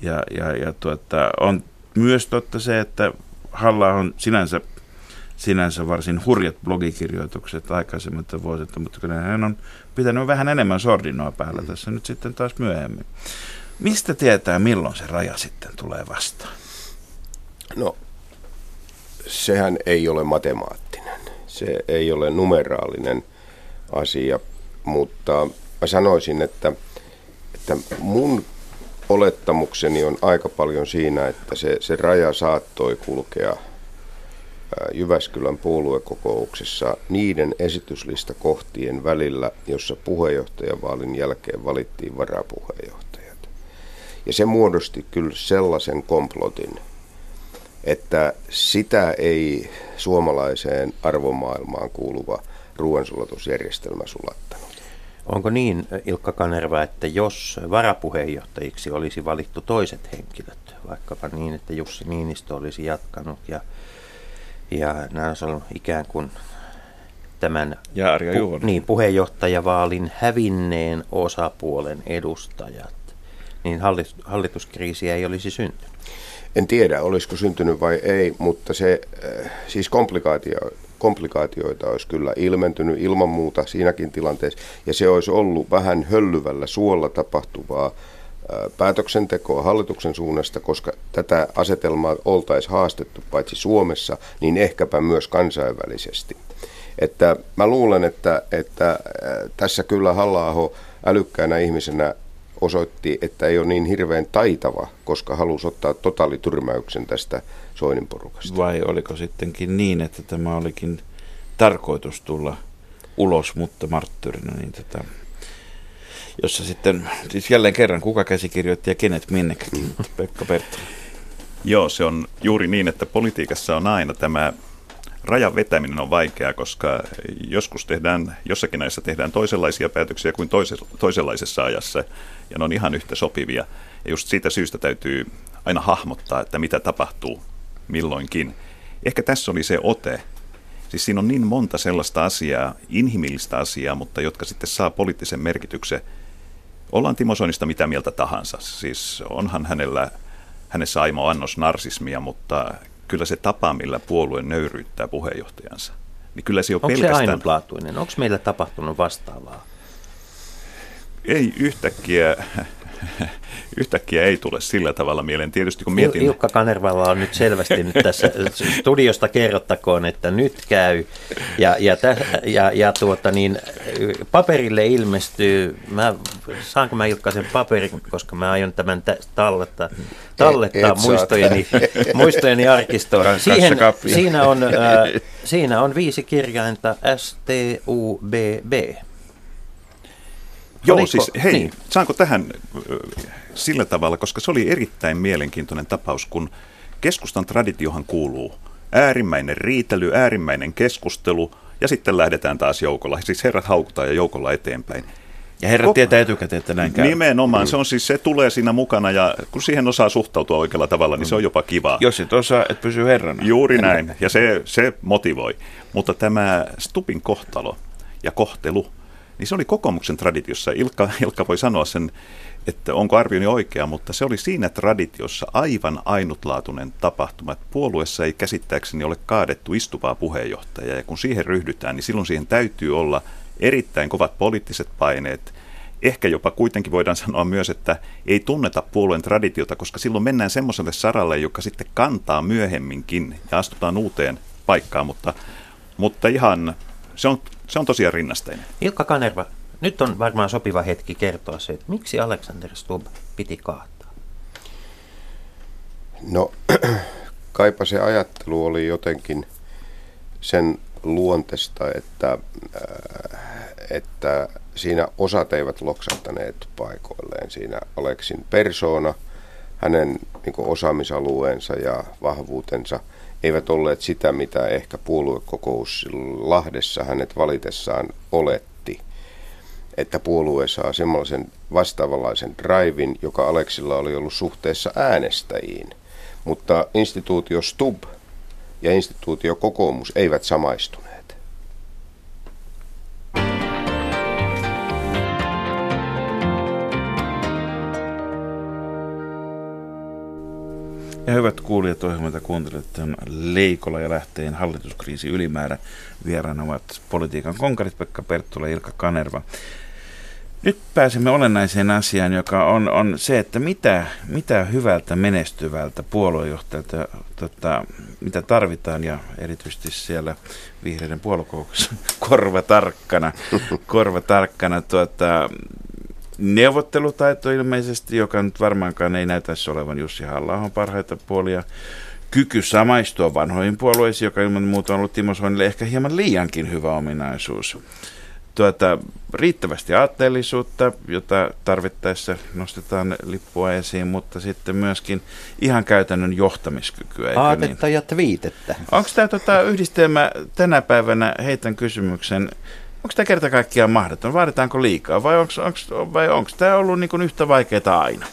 ja, ja, ja tuota, on myös totta se, että Halla on sinänsä, sinänsä varsin hurjat blogikirjoitukset aikaisemmin vuosilta, mutta kyllä hän on pitänyt vähän enemmän sordinoa päällä mm. tässä nyt sitten taas myöhemmin. Mistä tietää, milloin se raja sitten tulee vastaan? No, sehän ei ole matemaattinen. Se ei ole numeraalinen asia, mutta mä sanoisin, että, että mun olettamukseni on aika paljon siinä, että se, se raja saattoi kulkea Jyväskylän puoluekokouksessa niiden esityslistakohtien välillä, jossa puheenjohtajavaalin jälkeen valittiin varapuheenjohtajat. Ja se muodosti kyllä sellaisen komplotin, että sitä ei suomalaiseen arvomaailmaan kuuluva ruoansulatusjärjestelmä sulattanut. Onko niin, Ilkka Kanerva, että jos varapuheenjohtajiksi olisi valittu toiset henkilöt, vaikkapa niin, että Jussi Niinistö olisi jatkanut ja, ja nämä olisi ollut ikään kuin tämän ja Arja pu, niin, puheenjohtajavaalin hävinneen osapuolen edustajat, niin hallituskriisiä ei olisi syntynyt? En tiedä, olisiko syntynyt vai ei, mutta se äh, siis komplikaatio, komplikaatioita olisi kyllä ilmentynyt ilman muuta siinäkin tilanteessa, ja se olisi ollut vähän höllyvällä suolla tapahtuvaa päätöksentekoa hallituksen suunnasta, koska tätä asetelmaa oltaisiin haastettu paitsi Suomessa, niin ehkäpä myös kansainvälisesti. Että mä luulen, että, että tässä kyllä halla älykkäänä ihmisenä osoitti, että ei ole niin hirveän taitava, koska halusi ottaa totaalityrmäyksen tästä Soinin porukasta. Vai oliko sittenkin niin, että tämä olikin tarkoitus tulla ulos, mutta marttyrina, niin tätä, jossa sitten, siis jälleen kerran, kuka käsikirjoitti ja kenet minnekin, Pekka Pertta. Joo, se on juuri niin, että politiikassa on aina tämä rajan vetäminen on vaikeaa, koska joskus tehdään, jossakin näissä tehdään toisenlaisia päätöksiä kuin toisenlaisessa ajassa, ja ne on ihan yhtä sopivia. Ja just siitä syystä täytyy aina hahmottaa, että mitä tapahtuu milloinkin. Ehkä tässä oli se ote. Siis siinä on niin monta sellaista asiaa, inhimillistä asiaa, mutta jotka sitten saa poliittisen merkityksen. Ollaan Timo Soinista mitä mieltä tahansa. Siis onhan hänellä, hänessä aimo annos narsismia, mutta kyllä se tapa, millä puolue nöyryyttää puheenjohtajansa, niin kyllä se on Onko pelkästään... se ainutlaatuinen? Onko meillä tapahtunut vastaavaa? Ei yhtäkkiä, yhtäkkiä ei tule sillä tavalla mieleen. Tietysti kun mietin... Ilkka Kanervalla on nyt selvästi nyt tässä studiosta kerrottakoon, että nyt käy. Ja, ja, tä, ja, ja tuota niin, paperille ilmestyy, mä, saanko mä Ilkka sen paperin, koska mä aion tämän tä, talletta, tallettaa et, et muistojeni, muistojeni arkistoon. Siihen, siinä, on, äh, siinä on viisi kirjainta S, T, U, B, B. Joo, Oliko, siis hei, niin. saanko tähän sillä tavalla, koska se oli erittäin mielenkiintoinen tapaus, kun keskustan traditiohan kuuluu äärimmäinen riitely, äärimmäinen keskustelu ja sitten lähdetään taas joukolla. Siis herrat haukutaan ja joukolla eteenpäin. Ja herrat Kok- tietää etukäteen, että näin käy. Nimenomaan, se on siis, se tulee siinä mukana ja kun siihen osaa suhtautua oikealla tavalla, niin se on jopa kivaa. Jos et osaa, et pysy herrana. Juuri näin, ja se, se motivoi. Mutta tämä Stupin kohtalo ja kohtelu, niin se oli kokoomuksen traditiossa. Ilkka, Ilkka voi sanoa sen, että onko arvioni oikea, mutta se oli siinä traditiossa aivan ainutlaatuinen tapahtuma, että puolueessa ei käsittääkseni ole kaadettu istuvaa puheenjohtajaa, ja kun siihen ryhdytään, niin silloin siihen täytyy olla erittäin kovat poliittiset paineet. Ehkä jopa kuitenkin voidaan sanoa myös, että ei tunneta puolueen traditiota, koska silloin mennään semmoiselle saralle, joka sitten kantaa myöhemminkin ja astutaan uuteen paikkaan, mutta, mutta ihan se on se on tosiaan rinnasteinen. Ilkka Kanerva, nyt on varmaan sopiva hetki kertoa se, että miksi Alexander Stubb piti kaataa? No, kaipa se ajattelu oli jotenkin sen luonteesta, että, äh, että siinä osat eivät loksahtaneet paikoilleen. Siinä Aleksin persoona, hänen niin osaamisalueensa ja vahvuutensa – eivät olleet sitä, mitä ehkä puoluekokous Lahdessa hänet valitessaan oletti. Että puolue saa semmoisen vastaavanlaisen drivin, joka Aleksilla oli ollut suhteessa äänestäjiin. Mutta instituutio Stub ja instituutio kokoomus eivät samaistuneet. Ja hyvät kuulijat, ohjelmalta kuuntelette Leikola ja lähteen hallituskriisi ylimäärä. Vieraana ovat politiikan konkarit Pekka Perttula ja Ilkka Kanerva. Nyt pääsemme olennaiseen asiaan, joka on, on se, että mitä, mitä hyvältä menestyvältä puoluejohtajalta, tota, mitä tarvitaan ja erityisesti siellä vihreiden puoluekokouksessa korva tarkkana, korva tarkkana tuota, neuvottelutaito ilmeisesti, joka nyt varmaankaan ei näytäisi olevan Jussi halla parhaita puolia. Kyky samaistua vanhoihin puolueisiin, joka ilman muuta on ollut Timo Soinille ehkä hieman liiankin hyvä ominaisuus. Tuota, riittävästi aatteellisuutta, jota tarvittaessa nostetaan lippua esiin, mutta sitten myöskin ihan käytännön johtamiskykyä. Aatetta niin? ja twiitettä. Onko tämä tota, yhdistelmä tänä päivänä, heitän kysymyksen, onko tämä kerta kaikkiaan mahdoton? Vaaditaanko liikaa vai onko, vai tämä ollut niin yhtä vaikeaa aina?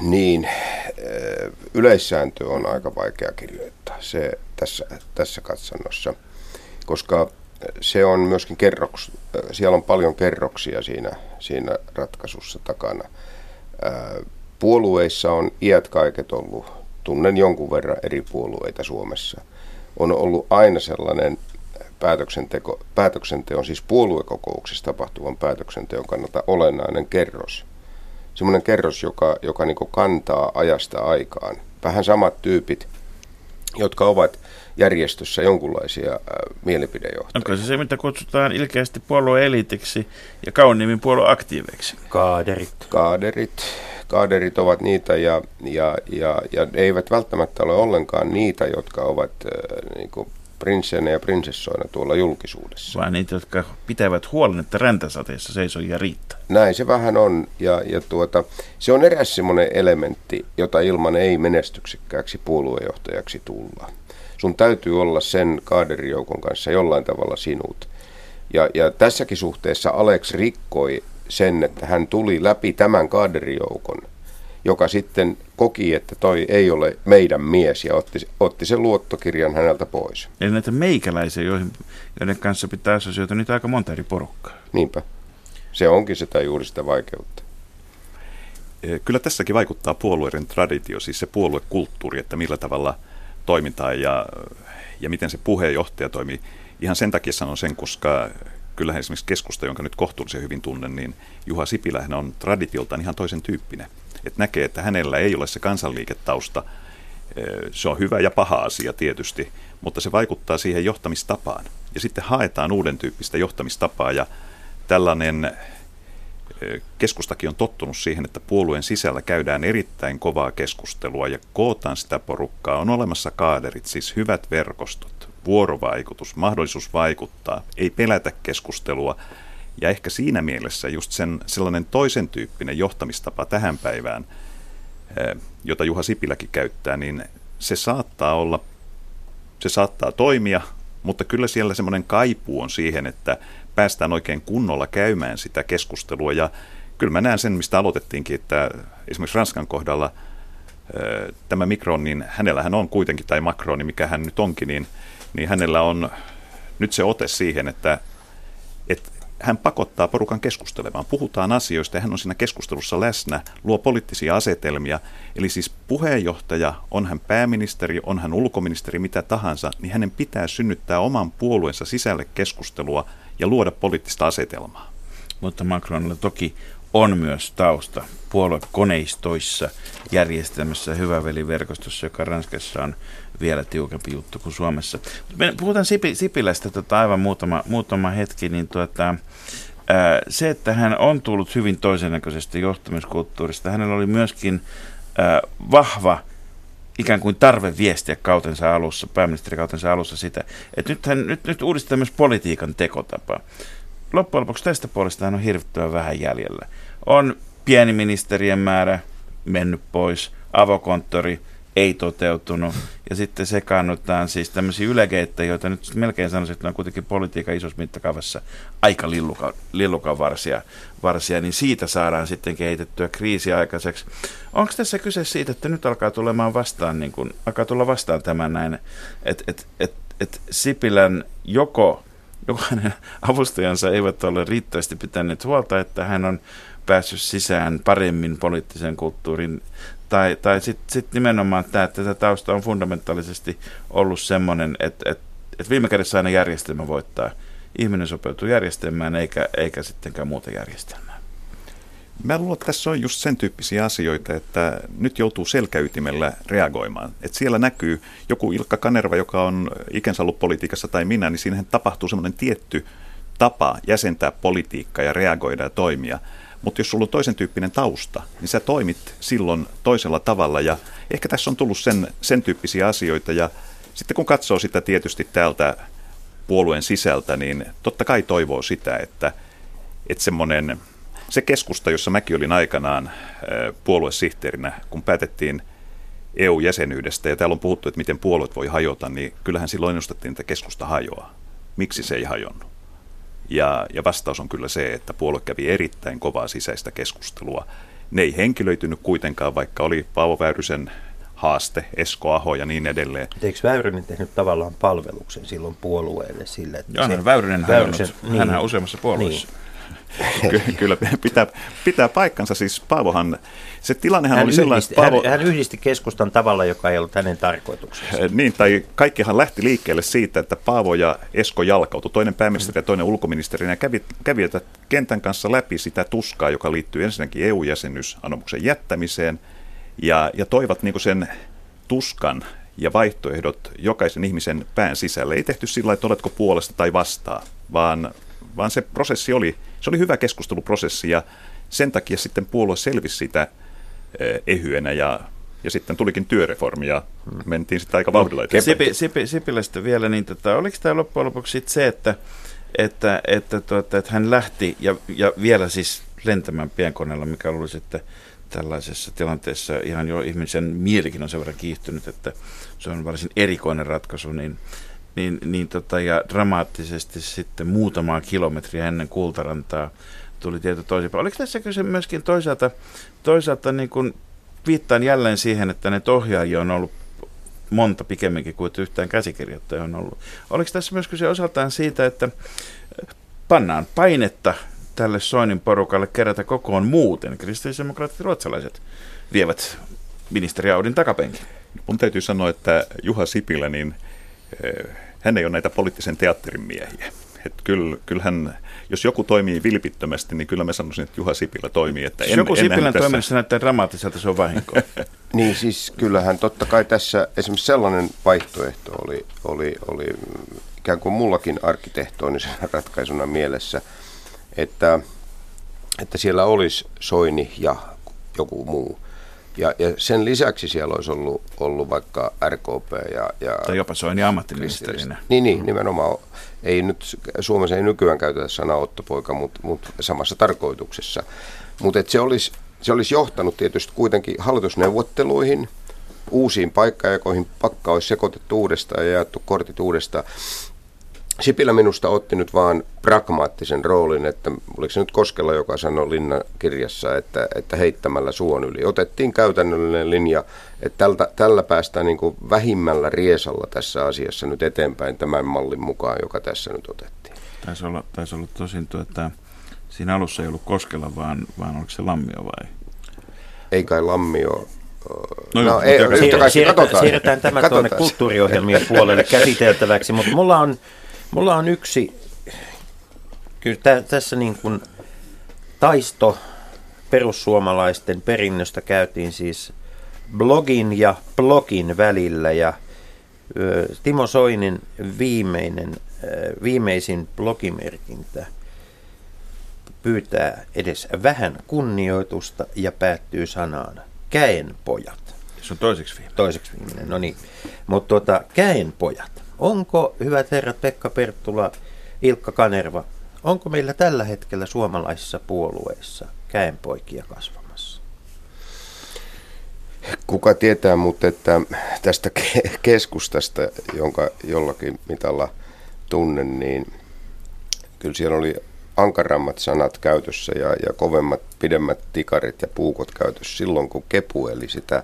Niin, yleissääntö on aika vaikea kirjoittaa se tässä, tässä katsannossa, koska se on myöskin kerroks, siellä on paljon kerroksia siinä, siinä ratkaisussa takana. Puolueissa on iät kaiket ollut, tunnen jonkun verran eri puolueita Suomessa. On ollut aina sellainen päätöksenteko, päätöksenteon, siis puoluekokouksessa tapahtuvan päätöksenteon kannalta olennainen kerros. Semmoinen kerros, joka, joka niin kantaa ajasta aikaan. Vähän samat tyypit, jotka ovat järjestössä jonkunlaisia äh, mielipidejohtajia. Onko se se, mitä kutsutaan ilkeästi puolueelitiksi ja kauniimmin puolueaktiiveiksi? Kaaderit. Kaaderit. Kaaderit ovat niitä ja, ja, ja, ja eivät välttämättä ole ollenkaan niitä, jotka ovat äh, niin kuin prinsseinä ja prinsessoina tuolla julkisuudessa. Vai niitä, jotka pitävät huolen, että räntäsateessa ja riittää. Näin se vähän on. Ja, ja tuota, se on eräs semmoinen elementti, jota ilman ei menestyksekkääksi puoluejohtajaksi tulla. Sun täytyy olla sen kaaderijoukon kanssa jollain tavalla sinut. Ja, ja tässäkin suhteessa Alex rikkoi sen, että hän tuli läpi tämän kaaderijoukon – joka sitten koki, että toi ei ole meidän mies ja otti, otti sen luottokirjan häneltä pois. Eli näitä meikäläisiä, joihin, joiden kanssa pitää asioita, niitä aika monta eri porukkaa. Niinpä. Se onkin sitä juuri sitä vaikeutta. Eh, kyllä tässäkin vaikuttaa puolueiden traditio, siis se puoluekulttuuri, että millä tavalla toimitaan ja, ja miten se puheenjohtaja toimii. Ihan sen takia sanon sen, koska kyllähän esimerkiksi keskusta, jonka nyt kohtuullisen hyvin tunnen, niin Juha Sipilähän on traditioltaan ihan toisen tyyppinen. Että näkee, että hänellä ei ole se kansanliiketausta. Se on hyvä ja paha asia tietysti, mutta se vaikuttaa siihen johtamistapaan. Ja sitten haetaan uuden tyyppistä johtamistapaa ja tällainen keskustakin on tottunut siihen, että puolueen sisällä käydään erittäin kovaa keskustelua ja kootaan sitä porukkaa. On olemassa kaaderit, siis hyvät verkostot, vuorovaikutus, mahdollisuus vaikuttaa, ei pelätä keskustelua. Ja ehkä siinä mielessä just sen sellainen toisen tyyppinen johtamistapa tähän päivään, eh, jota Juha Sipiläkin käyttää, niin se saattaa olla, se saattaa toimia, mutta kyllä siellä semmoinen kaipuu on siihen, että päästään oikein kunnolla käymään sitä keskustelua. Ja kyllä mä näen sen, mistä aloitettiinkin, että esimerkiksi Ranskan kohdalla eh, tämä Mikron, niin hänellähän on kuitenkin, tai Macron, mikä hän nyt onkin, niin – niin hänellä on nyt se ote siihen, että, että hän pakottaa porukan keskustelemaan. Puhutaan asioista ja hän on siinä keskustelussa läsnä, luo poliittisia asetelmia. Eli siis puheenjohtaja, on hän pääministeri, on hän ulkoministeri, mitä tahansa, niin hänen pitää synnyttää oman puolueensa sisälle keskustelua ja luoda poliittista asetelmaa. Mutta Macronilla toki on myös tausta puoluekoneistoissa järjestelmässä hyväveliverkostossa, joka Ranskassa on vielä tiukempi juttu kuin Suomessa. Me puhutaan Sipi, Sipilästä tota, aivan muutama, muutama hetki, niin tuota, se, että hän on tullut hyvin toisennäköisestä johtamiskulttuurista, hänellä oli myöskin vahva ikään kuin tarve viestiä kautensa alussa, pääministerikautensa alussa sitä, että nyt, hän, nyt, nyt uudistetaan myös politiikan tekotapa. Loppujen lopuksi tästä puolesta hän on hirvittävän vähän jäljellä. On pieni ministerien määrä mennyt pois, avokonttori – ei toteutunut. Ja sitten sekaannutaan siis tämmöisiä ylekeitä, joita nyt melkein sanoisin, että on kuitenkin politiikan isossa mittakaavassa aika lilluka, lillukan varsia, varsia, niin siitä saadaan sitten kehitettyä kriisi aikaiseksi. Onko tässä kyse siitä, että nyt alkaa tulemaan vastaan, niin kun, alkaa tulla vastaan tämä näin, että et, et, et Sipilän joko, joko hänen avustajansa eivät ole riittävästi pitäneet huolta, että hän on päässyt sisään paremmin poliittisen kulttuurin tai, tai sitten sit nimenomaan tämä, että tämä tausta on fundamentaalisesti ollut semmoinen, että, että, että viime kädessä aina järjestelmä voittaa. Ihminen sopeutuu järjestelmään eikä, eikä sittenkään muuta järjestelmää. Mä luulen, että tässä on just sen tyyppisiä asioita, että nyt joutuu selkäytimellä reagoimaan. Että siellä näkyy joku Ilkka Kanerva, joka on ikänsä ollut politiikassa tai minä, niin siinähän tapahtuu semmoinen tietty tapa jäsentää politiikkaa ja reagoida ja toimia. Mutta jos sulla on toisen tyyppinen tausta, niin sä toimit silloin toisella tavalla ja ehkä tässä on tullut sen, sen tyyppisiä asioita ja sitten kun katsoo sitä tietysti täältä puolueen sisältä, niin totta kai toivoo sitä, että, että semmoinen, se keskusta, jossa mäkin olin aikanaan puoluesihteerinä, kun päätettiin EU-jäsenyydestä ja täällä on puhuttu, että miten puolueet voi hajota, niin kyllähän silloin ennustettiin, että keskusta hajoaa. Miksi se ei hajonnut? Ja, ja vastaus on kyllä se, että puolue kävi erittäin kovaa sisäistä keskustelua. Ne ei henkilöitynyt kuitenkaan, vaikka oli Paavo Väyrysen haaste, Esko Aho ja niin edelleen. Eikö Väyrynen tehnyt tavallaan palveluksen silloin puolueelle sille? Että Joo, se, Väyrynen, Väyrysen, hän on, niin, on useammassa puolueessa. Niin. Kyllä pitää, pitää paikkansa. Siis Paavohan, se tilannehan hän oli sellainen, että Paavo... Hän, hän yhdisti keskustan tavalla, joka ei ollut hänen tarkoituksensa. Eh, niin, tai kaikkihan lähti liikkeelle siitä, että Paavo ja Esko jalkautu, toinen pääministeri ja toinen ulkoministeri, ja kävi, kävi kentän kanssa läpi sitä tuskaa, joka liittyy ensinnäkin EU-jäsenyysanomuksen jättämiseen, ja, ja toivat niin sen tuskan ja vaihtoehdot jokaisen ihmisen pään sisälle. Ei tehty sillä että oletko puolesta tai vastaan, vaan, vaan se prosessi oli se oli hyvä keskusteluprosessi ja sen takia sitten puolue selvisi sitä eh, ehyenä ja, ja sitten tulikin työreformi ja mentiin sitten aika vauhdilla eteenpäin. Sipi, Sipi, Sipilästä vielä, niin tota, oliko tämä loppujen lopuksi se, että, että, että, tuota, että hän lähti ja, ja vielä siis lentämään pienkoneella, mikä luulisi, että tällaisessa tilanteessa ihan jo ihmisen mielikin on sen verran kiihtynyt, että se on varsin erikoinen ratkaisu, niin niin, niin tota, ja dramaattisesti sitten muutamaa kilometriä ennen Kultarantaa tuli tieto toisinpäin. Oliko tässä kyse myöskin toisaalta, toisaalta niin kuin viittaan jälleen siihen, että ne ohjaajia on ollut monta pikemminkin kuin yhtään käsikirjoittaja on ollut. Oliko tässä myös kyse osaltaan siitä, että pannaan painetta tälle Soinin porukalle kerätä kokoon muuten. Kristillisdemokraatit ruotsalaiset vievät ministeri Audin takapenkin. Mun täytyy sanoa, että Juha Sipilä, niin hän ei ole näitä poliittisen teatterin miehiä. Et kyllä, kyllähän, jos joku toimii vilpittömästi, niin kyllä mä sanoisin, että Juha Sipilä toimii. Että en, en, joku en Sipilän tässä- toiminnassa näyttää dramaattiselta, se on vahinko. Niin siis kyllähän totta kai tässä esimerkiksi sellainen vaihtoehto oli, oli, oli ikään kuin mullakin arkkitehtonisena ratkaisuna mielessä, että, että siellä olisi Soini ja joku muu. Ja, ja sen lisäksi siellä olisi ollut, ollut vaikka RKP ja, ja tai jopa Soini ammattiministerinä. Niin, niin, nimenomaan. Ei nyt, Suomessa ei nykyään käytetä sanaa ottopoika, mutta, mutta samassa tarkoituksessa. Mutta se olisi, se olisi johtanut tietysti kuitenkin hallitusneuvotteluihin, uusiin paikkajakoihin, pakka olisi sekoitettu uudestaan ja jaettu kortit uudestaan. Sipilä minusta otti nyt vaan pragmaattisen roolin, että oliko se nyt Koskela, joka sanoi Linnan kirjassa, että, että heittämällä suon yli. Otettiin käytännöllinen linja, että tältä, tällä päästään niin kuin vähimmällä riesalla tässä asiassa nyt eteenpäin tämän mallin mukaan, joka tässä nyt otettiin. Taisi olla, taisi olla tosin tuota, siinä alussa ei ollut Koskela, vaan, vaan oliko se Lammio vai? Ei kai Lammio... No No, no ei, siirretään, siirretään tämä tuonne Katsotaan. kulttuuriohjelmien puolelle käsiteltäväksi, mutta mulla on, mulla on yksi, kyllä tä, tässä niin kuin taisto perussuomalaisten perinnöstä käytiin siis blogin ja blogin välillä ja ö, Timo Soinin viimeinen, ö, viimeisin blogimerkintä pyytää edes vähän kunnioitusta ja päättyy sanaan käen pojat Se on toiseksi viime. toiseksi viimeinen, no niin. Mutta tuota, käenpojat. Onko, hyvät herrat Pekka Perttula, Ilkka Kanerva, onko meillä tällä hetkellä suomalaisissa puolueissa käenpoikia kasvamassa? Kuka tietää, mutta että tästä ke- keskustasta, jonka jollakin mitalla tunnen, niin kyllä siellä oli ankarammat sanat käytössä ja, ja kovemmat, pidemmät tikarit ja puukot käytössä silloin, kun Kepu eli sitä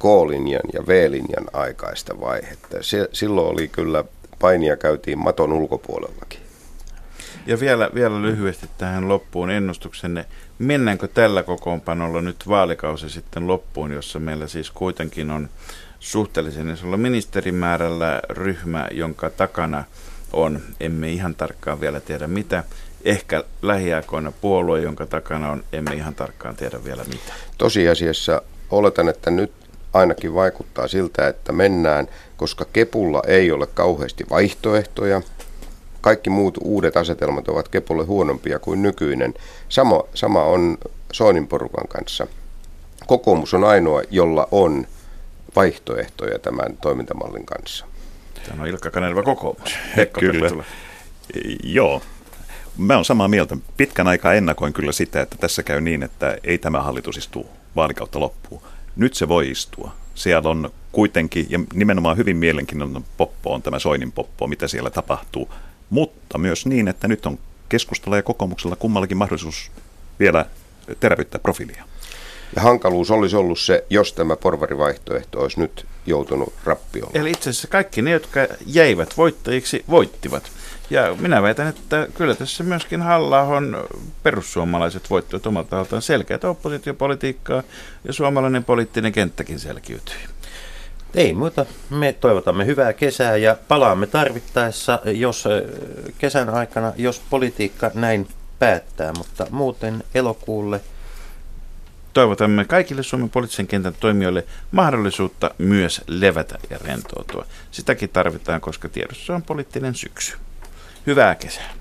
K-linjan ja V-linjan aikaista vaihetta. Se, silloin oli kyllä painia käytiin maton ulkopuolellakin. Ja vielä, vielä lyhyesti tähän loppuun ennustuksenne. Mennäänkö tällä kokoonpanolla nyt vaalikausi sitten loppuun, jossa meillä siis kuitenkin on suhteellisen isolla ministerimäärällä ryhmä, jonka takana on, emme ihan tarkkaan vielä tiedä mitä, ehkä lähiaikoina puolue, jonka takana on, emme ihan tarkkaan tiedä vielä mitä. Tosiasiassa oletan, että nyt ainakin vaikuttaa siltä, että mennään, koska Kepulla ei ole kauheasti vaihtoehtoja. Kaikki muut uudet asetelmat ovat Kepulle huonompia kuin nykyinen. Sama, sama on Soinin porukan kanssa. Kokoomus on ainoa, jolla on vaihtoehtoja tämän toimintamallin kanssa. Tämä on Ilkka Kanerva kokoomus. Kyllä. Joo. Mä oon samaa mieltä. Pitkän aikaa ennakoin kyllä sitä, että tässä käy niin, että ei tämä hallitus istu vaalikautta loppuun. Nyt se voi istua. Siellä on kuitenkin, ja nimenomaan hyvin mielenkiintoinen poppo on tämä Soinin poppo, mitä siellä tapahtuu. Mutta myös niin, että nyt on keskustella ja kokoomuksella kummallakin mahdollisuus vielä terävyttää profiilia. Ja hankaluus olisi ollut se, jos tämä porvarivaihtoehto olisi nyt joutunut rappioon. Eli itse asiassa kaikki ne, jotka jäivät voittajiksi, voittivat. Ja minä väitän, että kyllä tässä myöskin halla perussuomalaiset voittivat omalta taholtaan selkeää oppositiopolitiikkaa ja suomalainen poliittinen kenttäkin selkiytyi. Ei muuta. Me toivotamme hyvää kesää ja palaamme tarvittaessa, jos kesän aikana, jos politiikka näin päättää, mutta muuten elokuulle Toivotamme kaikille Suomen poliittisen kentän toimijoille mahdollisuutta myös levätä ja rentoutua. Sitäkin tarvitaan, koska tiedossa on poliittinen syksy. Hyvää kesää.